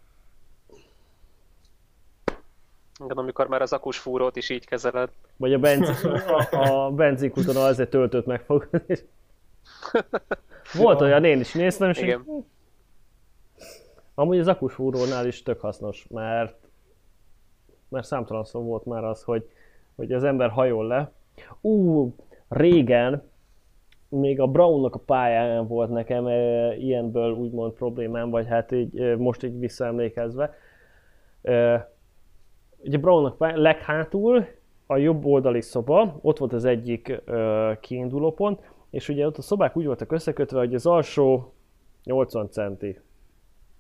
Igen, amikor már az akus fúrót is így kezeled. Vagy a, benz, a, a benzinkuton azért töltőt megfogni. és- Volt olyan, én is néztem, és Igen. így, amúgy az akusfúrónál is tök hasznos, mert mert számtalan szó volt már az, hogy, hogy az ember hajol le. Ú, régen, még a Brownnak a pályán volt nekem e, ilyenből úgymond problémám, vagy hát így, e, most így visszaemlékezve. E, ugye Brownnak leghátul a jobb oldali szoba, ott volt az egyik e, kiinduló pont, és ugye ott a szobák úgy voltak összekötve, hogy az alsó 80 centi.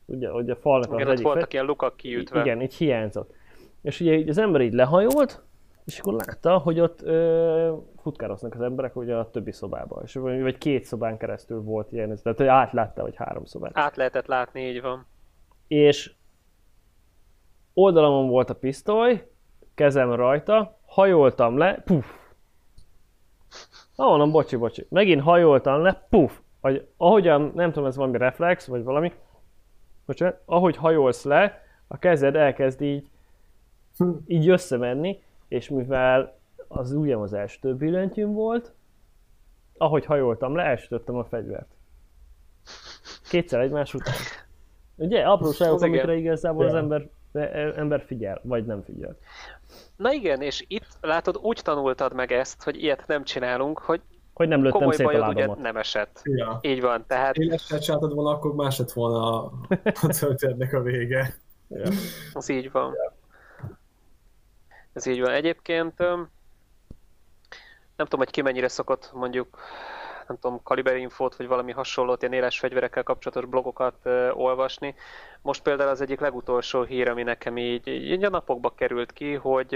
Ugye, ugye a falnak Igen, az egyik voltak ilyen lukak kiütve. igen, így hiányzott. És ugye így az ember így lehajolt, és akkor látta, hogy ott ö, futkároznak az emberek ugye a többi szobában. És vagy két szobán keresztül volt ilyen, tehát hogy átlátta, vagy három szobán. Át lehetett látni, így van. És oldalamon volt a pisztoly, kezem rajta, hajoltam le, puf. Ah, mondom, bocsi, bocsi. Megint hajoltam le, puf. Hogy, ahogyan, nem tudom, ez valami reflex, vagy valami, bocsánat, ahogy hajolsz le, a kezed elkezd így, így összemenni, és mivel az ujjam az első billentyűm volt, ahogy hajoltam le, elsütöttem a fegyvert. Kétszer egymás után. Ugye, apróságok, amikre igazából az ember, e- ember figyel, vagy nem figyel. Na igen, és itt látod, úgy tanultad meg ezt, hogy ilyet nem csinálunk, hogy Hogy nem lőttem komoly szét a bajod ugye lábamat. nem esett. Ja. Így van, tehát Én ezt csináltad volna, akkor más lett volna a a történetnek a vége. Ja. Ez így van. Ez így van. Egyébként nem tudom, hogy ki mennyire szokott mondjuk nem tudom, Kaliber Infót, vagy valami hasonlót, ilyen éles fegyverekkel kapcsolatos blogokat ö, olvasni. Most például az egyik legutolsó hír, ami nekem így, így a napokba került ki, hogy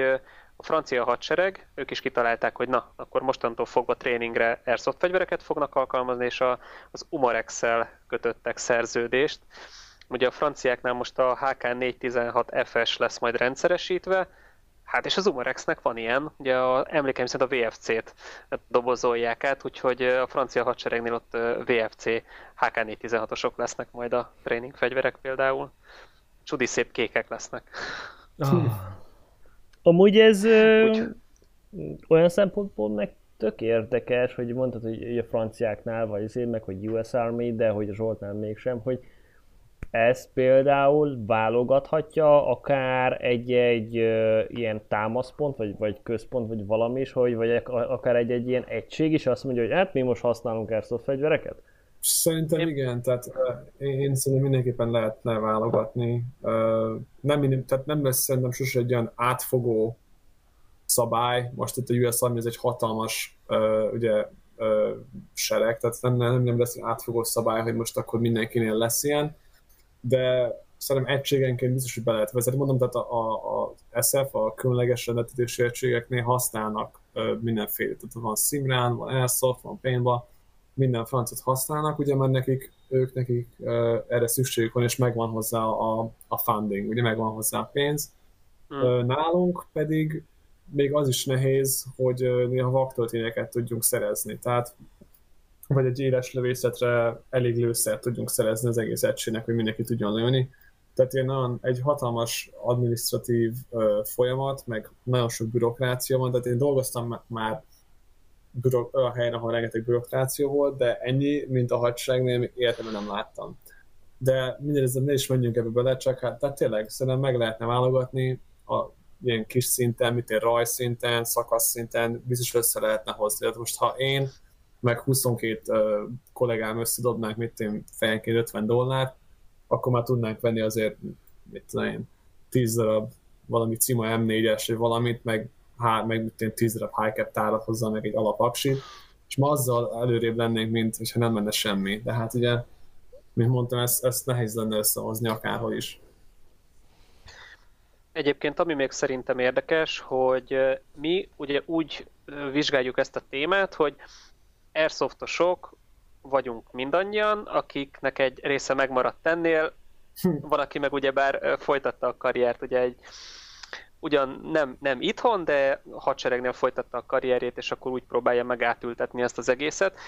a francia hadsereg, ők is kitalálták, hogy na, akkor mostantól fogva tréningre airsoft fegyvereket fognak alkalmazni, és a, az Umarex-szel kötöttek szerződést. Ugye a franciáknál most a HK416 FS lesz majd rendszeresítve, Hát és az Umarexnek van ilyen, ugye a, emlékeim szerint a VFC-t dobozolják át, úgyhogy a francia hadseregnél ott VFC HK416-osok lesznek majd a tréning fegyverek például. Csudi szép kékek lesznek. Ah. Amúgy ez Úgy. olyan szempontból meg tök érdekes, hogy mondtad, hogy hogy a franciáknál, vagy azért meg, hogy US Army, de hogy a Zsoltnál mégsem, hogy ez például válogathatja akár egy-egy ö, ilyen támaszpont, vagy, vagy központ, vagy valami is, hogy, vagy ak- akár egy-egy ilyen egység is azt mondja, hogy hát mi most használunk airsoft fegyvereket? Szerintem Én- igen, tehát én, szerintem mindenképpen lehetne válogatni. Nem, tehát nem lesz szerintem sose egy olyan átfogó szabály. Most itt a US Army ez egy hatalmas ugye, sereg, tehát nem, nem, nem lesz egy átfogó szabály, hogy most akkor mindenkinél lesz ilyen, de szerintem egységenként biztos, hogy be lehet vezetni. Mondom, tehát a, a, a SF, a különleges rendeltetési egységeknél használnak mindenféle. Tehát van Simran, van Airsoft, van Paintball, minden francot használnak, ugye, mert nekik, ők nekik uh, erre szükségük van, és megvan hozzá a, a funding, ugye megvan hozzá a pénz. Hmm. Uh, nálunk pedig még az is nehéz, hogy néha vaktöltényeket tudjunk szerezni. Tehát vagy egy éles lövészetre elég lőszert tudjunk szerezni az egész egységnek, hogy mindenki tudjon lőni. Tehát ilyen nagyon, egy hatalmas administratív uh, folyamat, meg nagyon sok bürokrácia van, tehát én dolgoztam már bürok, olyan helyen, ahol rengeteg bürokrácia volt, de ennyi, mint a hadseregnél, életemben nem láttam. De mindez, ne is menjünk ebbe bele, csak hát tehát tényleg szerintem meg lehetne válogatni a ilyen kis szinten, mint egy rajszinten, szakasz biztos össze lehetne hozni. Tehát most ha én meg 22 uh, kollégám összedobnánk, mit én fejenként 50 dollárt, akkor már tudnánk venni azért, mit tudom én, 10 darab valami Cima M4-es, vagy valamit, meg, há, meg mit én, 10 darab high tárat hozzá, meg egy alapaksit, és ma azzal előrébb lennénk, mint hogyha nem menne semmi. De hát ugye, mint mondtam, ezt, ezt nehéz lenne összehozni akárhol is. Egyébként ami még szerintem érdekes, hogy mi ugye úgy vizsgáljuk ezt a témát, hogy airsoftosok vagyunk mindannyian, akiknek egy része megmaradt ennél, van, aki meg ugyebár folytatta a karriert, ugye egy ugyan nem, nem itthon, de hadseregnél folytatta a karrierjét, és akkor úgy próbálja meg átültetni ezt az egészet.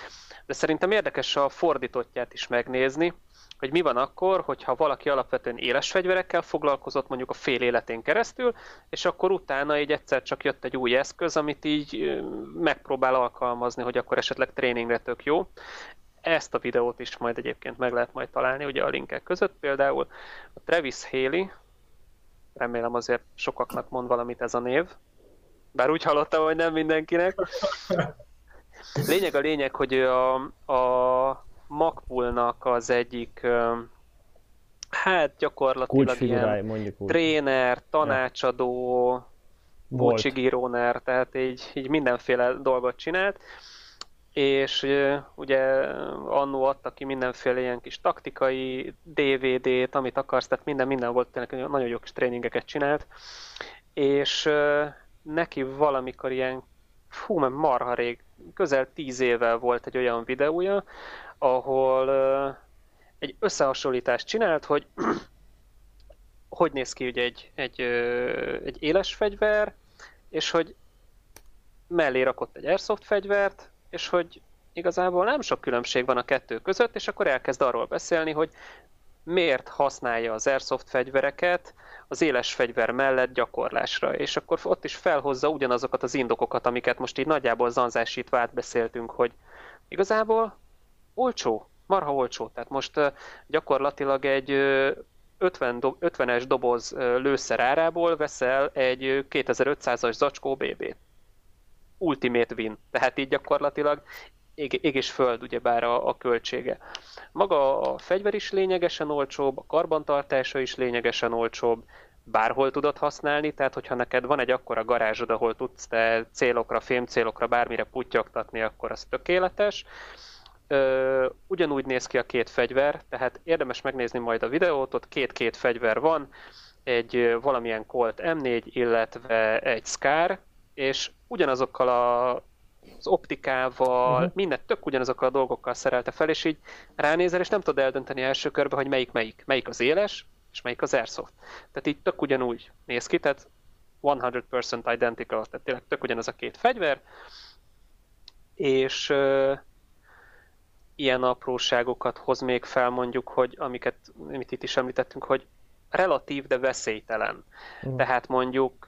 De szerintem érdekes a fordítottját is megnézni, hogy mi van akkor, hogyha valaki alapvetően éles fegyverekkel foglalkozott mondjuk a fél életén keresztül, és akkor utána így egyszer csak jött egy új eszköz, amit így megpróbál alkalmazni, hogy akkor esetleg tréningre tök jó. Ezt a videót is majd egyébként meg lehet majd találni, ugye a linkek között például. A Travis Haley, remélem azért sokaknak mond valamit ez a név, bár úgy hallottam, hogy nem mindenkinek. Lényeg a lényeg, hogy a, a Macpoolnak az egyik, hát gyakorlatilag ilyen mondjuk úgy. tréner, tanácsadó, Volt. Bocsigíróner, tehát így, így mindenféle dolgot csinált, és ugye annó adta ki mindenféle ilyen kis taktikai DVD-t, amit akarsz, tehát minden, minden volt, tényleg nagyon jó kis tréningeket csinált, és neki valamikor ilyen, fú, mert marha rég, közel tíz évvel volt egy olyan videója, ahol egy összehasonlítást csinált, hogy hogy néz ki ugye egy, egy, egy éles fegyver, és hogy mellé rakott egy airsoft fegyvert, és hogy igazából nem sok különbség van a kettő között, és akkor elkezd arról beszélni, hogy miért használja az airsoft fegyvereket az éles fegyver mellett gyakorlásra, és akkor ott is felhozza ugyanazokat az indokokat, amiket most így nagyjából zanzásítva átbeszéltünk, hogy igazából olcsó, marha olcsó. Tehát most gyakorlatilag egy 50 do, 50-es doboz lőszer árából veszel egy 2500-as zacskó BB-t. Ultimate win. Tehát így gyakorlatilag ég, ég és föld ugyebár a, a költsége. Maga a fegyver is lényegesen olcsóbb, a karbantartása is lényegesen olcsóbb, bárhol tudod használni, tehát hogyha neked van egy akkora garázsod, ahol tudsz te célokra, fémcélokra, bármire putyogtatni, akkor az tökéletes. Ö, ugyanúgy néz ki a két fegyver, tehát érdemes megnézni majd a videót, ott két-két fegyver van, egy valamilyen Colt M4, illetve egy Scar, és ugyanazokkal a az optikával, uh-huh. minden tök ugyanazokkal a dolgokkal szerelte fel, és így ránézel, és nem tudod eldönteni első körbe, hogy melyik melyik. Melyik az éles, és melyik az airsoft. Tehát így tök ugyanúgy néz ki, tehát 100% identical, tehát tényleg tök ugyanaz a két fegyver, és uh, ilyen apróságokat hoz még fel mondjuk, hogy amiket amit itt is említettünk, hogy relatív, de veszélytelen. Uh-huh. Tehát mondjuk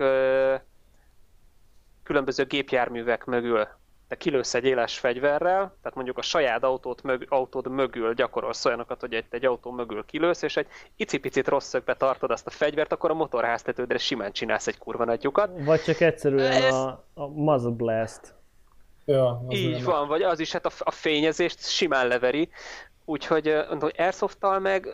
különböző gépjárművek mögül te kilősz egy éles fegyverrel, tehát mondjuk a saját autót mög, autód mögül gyakorolsz olyanokat, hogy egy, egy autó mögül kilősz, és egy icipicit rossz szögbe tartod azt a fegyvert, akkor a motorháztetődre simán csinálsz egy kurva nagy lyukat. Vagy csak egyszerűen Ez... a, a muzzle blast. Ja, Így van, vagy az is hát a, a fényezést simán leveri, úgyhogy hogy airsoft meg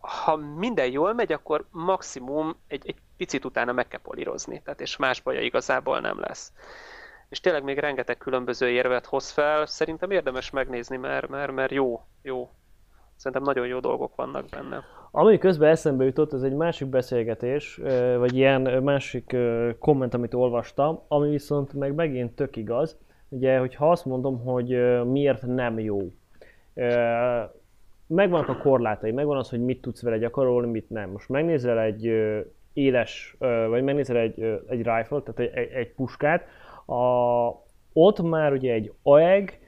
ha minden jól megy, akkor maximum egy, egy picit utána meg kell polírozni, tehát és más baja igazából nem lesz és tényleg még rengeteg különböző érvet hoz fel, szerintem érdemes megnézni, mert, mert, mert jó, jó. Szerintem nagyon jó dolgok vannak benne. Ami közben eszembe jutott, ez egy másik beszélgetés, vagy ilyen másik komment, amit olvastam, ami viszont meg megint tök igaz. Ugye, hogyha azt mondom, hogy miért nem jó. Megvannak a korlátai, megvan az, hogy mit tudsz vele gyakorolni, mit nem. Most megnézel egy éles, vagy megnézel egy, egy rifle, tehát egy, egy, puskát, a, ott már ugye egy AEG,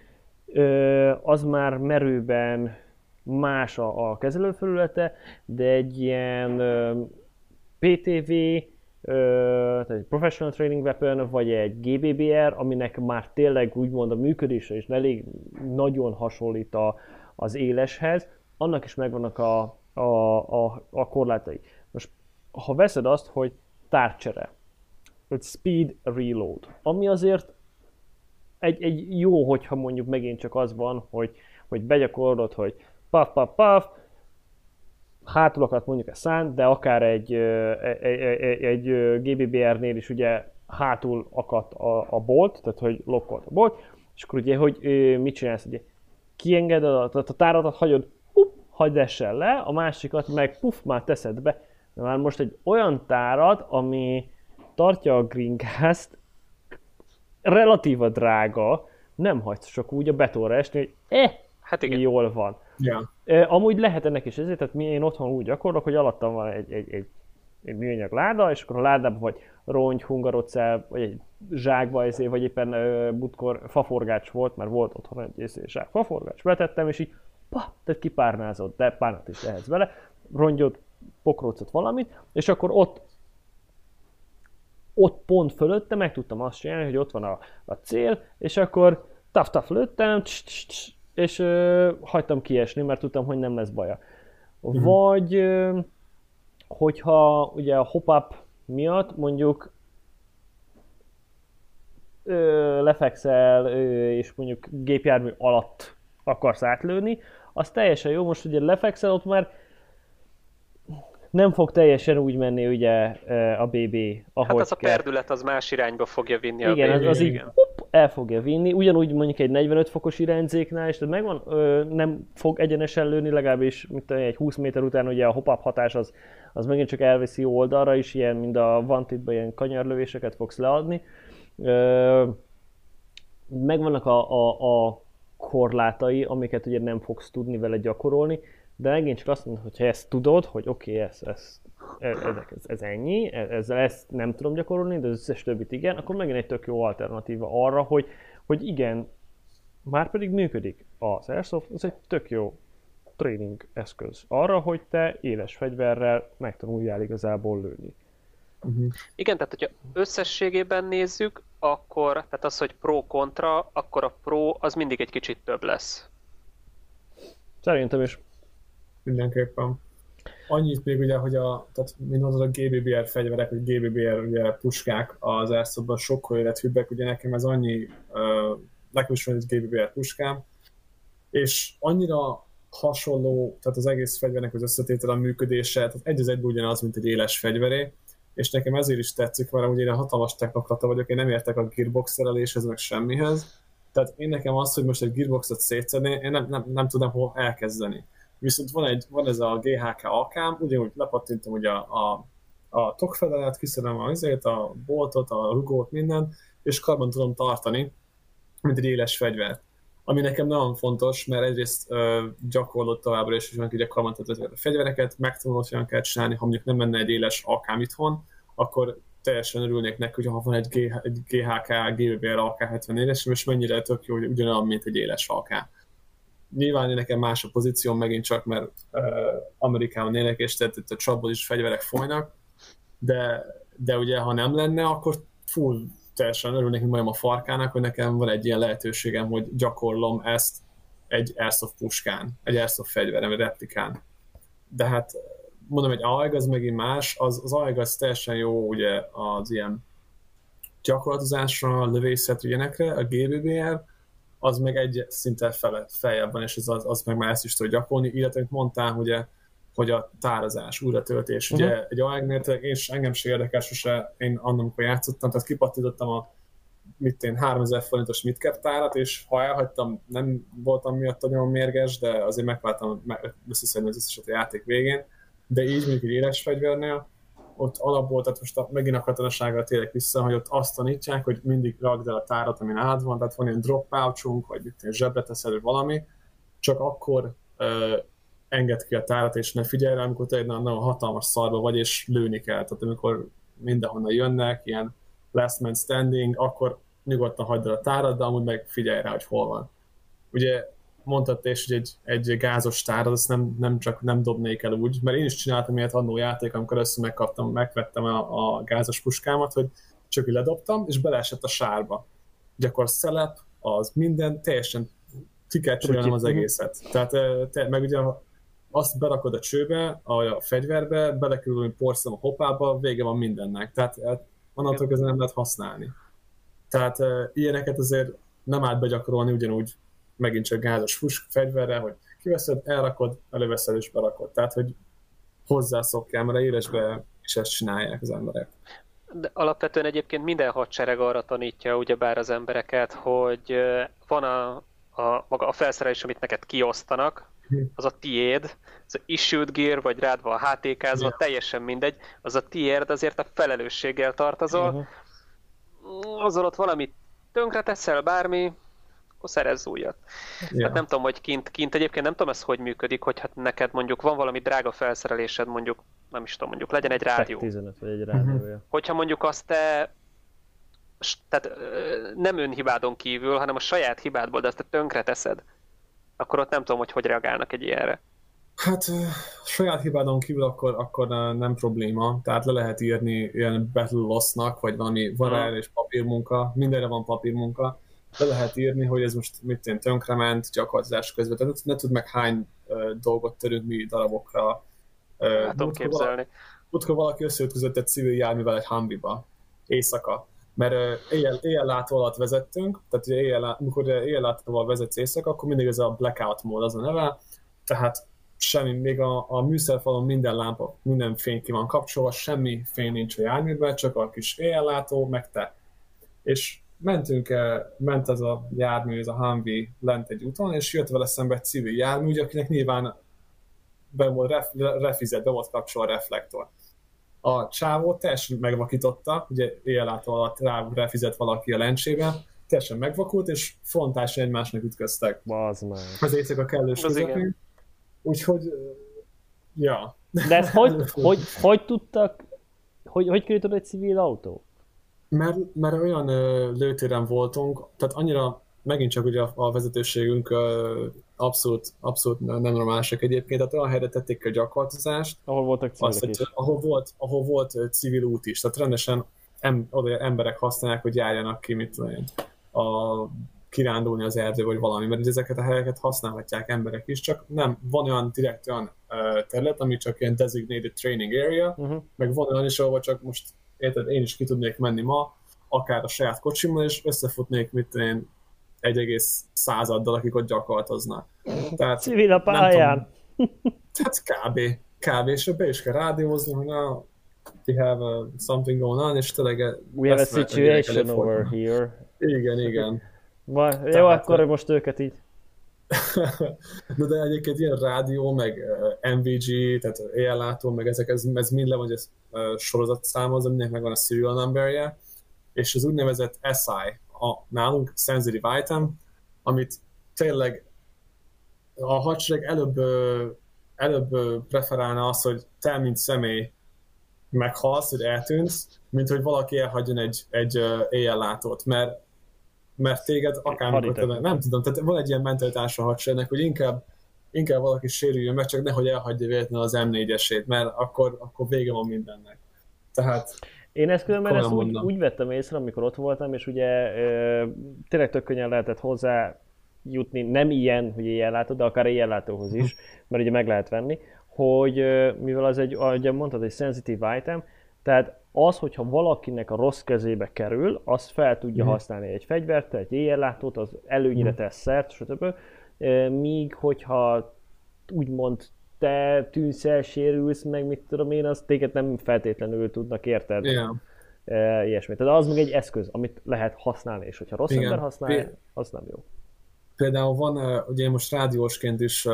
az már merőben más a, a kezelőfelülete, de egy ilyen PTV, tehát egy Professional Training Weapon, vagy egy GBBR, aminek már tényleg úgymond a működése is elég nagyon hasonlít a, az éleshez, annak is megvannak a, a, a, a korlátai. Most, ha veszed azt, hogy tárcsere, hogy speed reload, ami azért egy, egy jó, hogyha mondjuk megint csak az van, hogy, hogy begyakorolod, hogy paf, paf, paf, hátulakat mondjuk a szán, de akár egy, egy, egy, egy GBBR-nél is ugye hátul akadt a, a bolt, tehát hogy lokkolt a bolt, és akkor ugye, hogy mit csinálsz, ugye kiengeded, a, a táradat hagyod, up, hagyd essen le, a másikat meg puf, már teszed be. De már most egy olyan tárat, ami, tartja a greencast, relatíva drága, nem hagysz csak úgy a betonra esni, hogy eh, hát igen. jól van. Ja. Amúgy lehet ennek is ezért, tehát mi én otthon úgy gyakorlok, hogy alattam van egy, egy, egy, egy műanyag láda, és akkor a ládában vagy rongy, hungarocell, vagy egy zsákba, ezért, vagy éppen uh, butkor faforgács volt, mert volt otthon egy észé, zsák faforgács, betettem, és így pa, tehát kipárnázott, de párnát is lehetsz vele, rongyot, pokrócot valamit, és akkor ott ott pont fölötte meg tudtam azt csinálni, hogy ott van a, a cél, és akkor taf-taf lőttem, és ö, hagytam kiesni, mert tudtam, hogy nem lesz baja. Uh-huh. Vagy ö, hogyha ugye a hop-up miatt mondjuk ö, lefekszel, ö, és mondjuk gépjármű alatt akarsz átlőni, az teljesen jó, most ugye lefekszel, ott már nem fog teljesen úgy menni ugye a BB, ahogy Hát az kell. a perdület az más irányba fogja vinni igen, a BB. Az, az igen, az így el fogja vinni, ugyanúgy mondjuk egy 45 fokos irányzéknál, és tehát megvan, ö, nem fog egyenesen lőni, legalábbis mint egy 20 méter után ugye a hop hatás az, az megint csak elveszi oldalra is, ilyen, mint a Vantitban ilyen kanyarlövéseket fogsz leadni. Ö, megvannak a, a, a korlátai, amiket ugye nem fogsz tudni vele gyakorolni, de megint csak azt mondom, hogy ha ezt tudod, hogy oké, okay, ez, ez, ez, ez, ez ennyi, ezzel ezt nem tudom gyakorolni, de az összes többit igen, akkor megint egy tök jó alternatíva arra, hogy, hogy igen, már pedig működik az Airsoft, ez egy tök jó tréning eszköz arra, hogy te éles fegyverrel megtanuljál igazából lőni. Uh-huh. Igen, tehát hogyha összességében nézzük, akkor, tehát az, hogy pro-kontra, akkor a pro az mindig egy kicsit több lesz. Szerintem is. Mindenképpen. Annyit még ugye, hogy a, tehát mint mondod, a GBBR fegyverek, vagy GBBR ugye, puskák az elszobban sokkal élethűbbek, ugye nekem ez annyi, uh, nekem is van egy GBBR puskám, és annyira hasonló, tehát az egész fegyvernek az összetétele, a működése, tehát egy az egy ugyanaz, mint egy éles fegyveré, és nekem ezért is tetszik, mert ugye én hatalmas technokrata vagyok, én nem értek a gearbox szereléshez, meg semmihez, tehát én nekem az, hogy most egy gearboxot szétszedni, én nem, nem, nem tudom hol elkezdeni. Viszont van, egy, van ez a GHK alkám, ugyanúgy lepattintom ugye a, a, a tokfedelet, kiszedem a, azért, a boltot, a rugót, minden, és karban tudom tartani, mint egy éles fegyvert ami nekem nagyon fontos, mert egyrészt uh, gyakorlott továbbra is, hogy ugye kamantat a fegyvereket, megtanulott, hogyan kell csinálni, ha mondjuk nem menne egy éles akám itthon, akkor teljesen örülnék neki, hogy ha van egy, G, egy GHK, GBR AK-74-es, és mennyire tök jó, hogy ugyanolyan, mint egy éles AK. Nyilván nekem más a pozíció, megint csak, mert uh, Amerikában élek, és tehát itt a csapból is fegyverek folynak, de, de ugye ha nem lenne, akkor full teljesen örülnék, hogy a farkának, hogy nekem van egy ilyen lehetőségem, hogy gyakorlom ezt egy airsoft puskán, egy airsoft fegyverem, egy replikán. De hát mondom, egy AEG az megint más, az, az AEG az teljesen jó ugye az ilyen gyakorlatozásra, lövészet ilyenekre, a GBBR, az meg egy szinten felett, feljebb van, és az, az, az meg már ezt is tudja gyakorolni, illetve mondtál, ugye hogy a tárazás, újratöltés. Uh-huh. Ugye egy AEG-nél és engem se érdekel sose, én annak, amikor játszottam, tehát kipattítottam a mit én 3000 forintos midcap tárat, és ha elhagytam, nem voltam miatt nagyon mérges, de azért megváltam összeszedni az összeset a játék végén. De így mondjuk egy éles fegyvernél, ott alapból, tehát most a, megint a katonaságra térek vissza, hogy ott azt tanítják, hogy mindig ragd el a tárat, amin át van, tehát van ilyen drop pouchunk, vagy itt zsebre teszed, valami, csak akkor enged ki a tárat, és ne figyelj rá, amikor te egy nagyon hatalmas szarba vagy, és lőni kell. Tehát amikor mindenhonnan jönnek, ilyen last man standing, akkor nyugodtan hagyd el a tárat, de amúgy meg figyelj rá, hogy hol van. Ugye mondtad és hogy egy, egy gázos tárat, azt nem, nem csak nem dobnék el úgy, mert én is csináltam ilyet annó játék, amikor össze megkaptam, megvettem a, a gázos puskámat, hogy csak így ledobtam, és beleesett a sárba. Gyakor szelep, az minden, teljesen ki kell az egészet. Tehát te, meg ugye azt berakod a csőbe, a, a fegyverbe, belekülünk porszem a hopába, vége van mindennek. Tehát hát, onnantól kezdve nem lehet használni. Tehát e, ilyeneket azért nem állt begyakorolni ugyanúgy megint csak gázos fusk fegyverre, hogy kiveszed, elrakod, előveszed és berakod. Tehát, hogy hozzászokjál, mert élesbe is ezt csinálják az emberek. De alapvetően egyébként minden hadsereg arra tanítja ugyebár az embereket, hogy van a, a, maga a felszerelés, amit neked kiosztanak, az a tiéd, az issued gear, vagy rád van HTK-zva, yeah. teljesen mindegy, az a tiéd, azért a felelősséggel tartozol, uh-huh. azon ott valamit tönkre teszel, bármi, akkor szerezz újat. Yeah. Hát nem tudom, hogy kint, kint egyébként nem tudom ez hogy működik, hogy hát neked mondjuk van valami drága felszerelésed, mondjuk, nem is tudom, mondjuk legyen egy rádió. 15 vagy egy rádiója. Uh-huh. Hogyha mondjuk azt te tehát nem önhibádon kívül, hanem a saját hibádból, de azt te tönkre teszed, akkor ott nem tudom, hogy hogy reagálnak egy ilyenre. Hát saját hibádon kívül akkor, akkor nem probléma, tehát le lehet írni ilyen battle loss-nak, vagy valami van hmm. és papírmunka, mindenre van papírmunka, le lehet írni, hogy ez most mit én tönkrement gyakorlás közben, tehát ne tud meg hány uh, dolgot törünk mi darabokra. Uh, hát tudom képzelni. Utkor valaki összeütközött egy civil járművel egy Humvee-ba, éjszaka mert éjjel, éjjel látó alatt vezettünk, tehát ugye éjjel, amikor éjjel látóval vezetsz éjszaka, akkor mindig ez a blackout mód az a neve, tehát semmi, még a, a műszerfalon minden lámpa, minden fény ki van kapcsolva, semmi fény nincs a járműben, csak a kis éjjellátó, meg te. És mentünk, ment ez a jármű, ez a Humvee lent egy úton, és jött vele szembe egy civil jármű, akinek nyilván be volt ref, refizet, be volt kapcsolva a reflektor a csávó teljesen megvakította, ugye éjjelátó alatt rá refizet valaki a lencsébe, teljesen megvakult, és frontálisan egymásnak ütköztek. Bazd meg. Az éjszaka kellős közepén. Úgyhogy, ja. De ez hogy, hogy, hogy tudtak, hogy, hogy került egy civil autó? Mert, mert olyan ö, lőtéren voltunk, tehát annyira megint csak ugye a, a vezetőségünk abszolút, abszolút nem normálisak egyébként, tehát olyan helyre tették a gyakorlatozást, ahol voltak civilek azt, is. Ahol volt, ahol volt civil út is, tehát rendesen em, oda emberek használják, hogy járjanak ki, mit tudom én, a, kirándulni az erdő, vagy valami, mert ezeket a helyeket használhatják emberek is, csak nem, van olyan direkt olyan uh, terület, ami csak ilyen designated training area, uh-huh. meg van olyan is, ahol csak most érted, én is ki tudnék menni ma, akár a saját kocsimmal, és összefutnék, mit én egy egész századdal, akik ott gyakorlatoznak. Tehát, Civil a pályán. Tehát kb. Kb. És be is kell rádiózni, hogy na, we have uh, something going on, és tényleg We have a situation over here. Igen, igen. Ma, jó, Tehát, akkor most őket így. Na de egyébként ilyen rádió, meg uh, MVG, tehát éjjellátó, meg ezek, ez, ez mind le van, hogy ez uh, sorozat számozza, mindenki megvan a serial numberje, és az úgynevezett SI, a nálunk sensitive item, amit tényleg a hadsereg előbb, előbb preferálna azt, hogy te, mint személy meghalsz, hogy eltűnsz, mint hogy valaki elhagyjon egy, egy éjjellátót, mert, mert téged akár nem tudom, tehát van egy ilyen mentalitás a hadseregnek, hogy inkább, inkább valaki sérüljön meg, csak nehogy elhagyja véletlenül az M4-esét, mert akkor, akkor vége van mindennek. Tehát én ezt különben ezt úgy, úgy, vettem észre, amikor ott voltam, és ugye ö, tényleg tök könnyen lehetett hozzá jutni, nem ilyen, hogy éjjellátó, de akár éjjellátóhoz is, mert ugye meg lehet venni, hogy mivel az egy, ahogy mondtad, egy sensitive item, tehát az, hogyha valakinek a rossz kezébe kerül, azt fel tudja mm. használni egy fegyvert, egy éjjellátót, az előnyire mhm. tesz szert, stb. Míg hogyha úgymond te tűnsz el, sérülsz, meg mit tudom én, az téged nem feltétlenül tudnak, érted? Yeah. E, ilyesmi. Tehát az meg egy eszköz, amit lehet használni, és hogyha rossz Igen. ember használja, az nem jó. Például van, ugye én most rádiósként is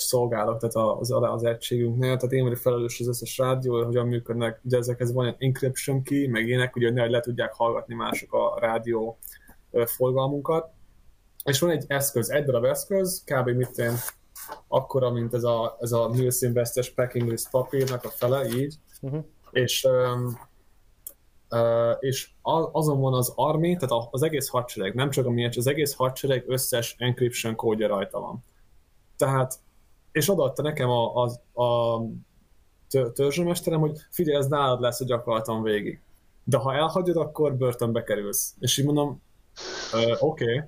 szolgálok, tehát az, az egységünknél, tehát én vagyok felelős az összes rádió, hogyan működnek, ugye ezekhez van egy encryption key, meg ének, ugye ne, le tudják hallgatni mások a rádió forgalmunkat, és van egy eszköz, egy darab eszköz, kb. mit én akkora, mint ez a, ez a Bestes packing list papírnak a fele, így, uh-huh. és um, Uh, és azon van az army, tehát az egész hadsereg, nem csak a miért, az egész hadsereg összes encryption kódja rajta van. Tehát, és odaadta nekem a, a, a törzsőmesterem, hogy figyelj, ez nálad lesz a gyakorlaton végig. De ha elhagyod, akkor börtönbe kerülsz. És így mondom, oké. Okay.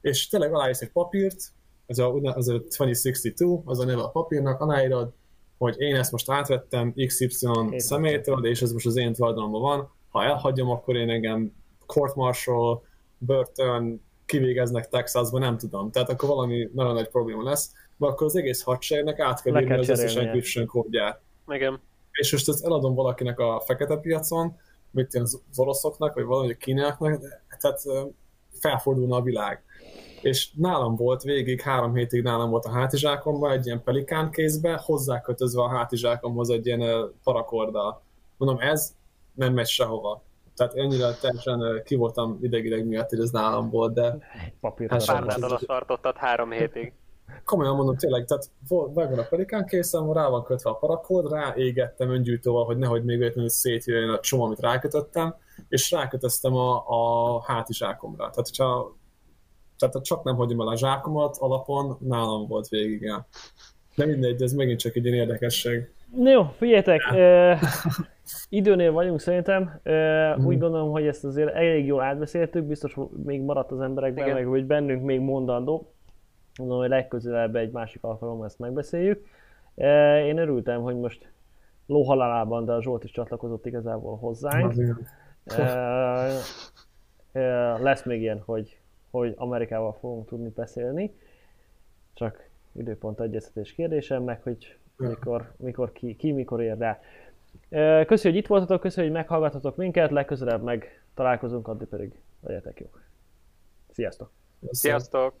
És tényleg aláírsz egy papírt, ez a, az a 2062, az a neve a papírnak, aláírod, hogy én ezt most átvettem XY én személytől, és ez most az én tulajdonomban van, ha elhagyom, akkor én engem court martial, börtön, kivégeznek Texasban, nem tudom. Tehát akkor valami nagyon nagy probléma lesz, mert akkor az egész hadseregnek át kell írni az összes encryption kódját. Igen. És most ezt eladom valakinek a fekete piacon, mint az oroszoknak, vagy valami a kínaiaknak, tehát felfordulna a világ és nálam volt végig, három hétig nálam volt a hátizsákomban, egy ilyen pelikán kézbe, hozzákötözve a hátizsákomhoz egy ilyen parakorda. Mondom, ez nem megy sehova. Tehát ennyire teljesen ki voltam ideg-ideg miatt, hogy ez nálam volt, de... Papírt hát tartottad három hétig. Komolyan mondom, tényleg, tehát megvan a pelikán készen, rá van kötve a parakord, rá égettem öngyújtóval, hogy nehogy még véletlenül szétjöjjön a csom, amit rákötöttem, és rákötöztem a, a hátizsákomra. Tehát, hogyha tehát csak nem hagyom el a zsákomat, alapon nálam volt végig. Ja. De mindegy, ez megint csak egy ilyen érdekesség. Jó, figyeljetek, ja. uh, időnél vagyunk szerintem. Uh, mm. Úgy gondolom, hogy ezt azért elég jól átbeszéltük, biztos még maradt az emberekben, Igen. meg hogy bennünk még mondandó. Mondom, hogy legközelebb egy másik alkalommal ezt megbeszéljük. Uh, én örültem, hogy most lóhalálában, de a Zsolt is csatlakozott igazából hozzánk. Uh, uh, lesz még ilyen, hogy hogy Amerikával fogunk tudni beszélni, csak időpont egyeztetés kérdése, meg hogy mikor, mikor ki, ki mikor ér rá. Köszönjük, hogy itt voltatok, köszönjük, hogy meghallgatotok minket, legközelebb meg találkozunk, addig pedig legyetek jók. Sziasztok! Sziasztok!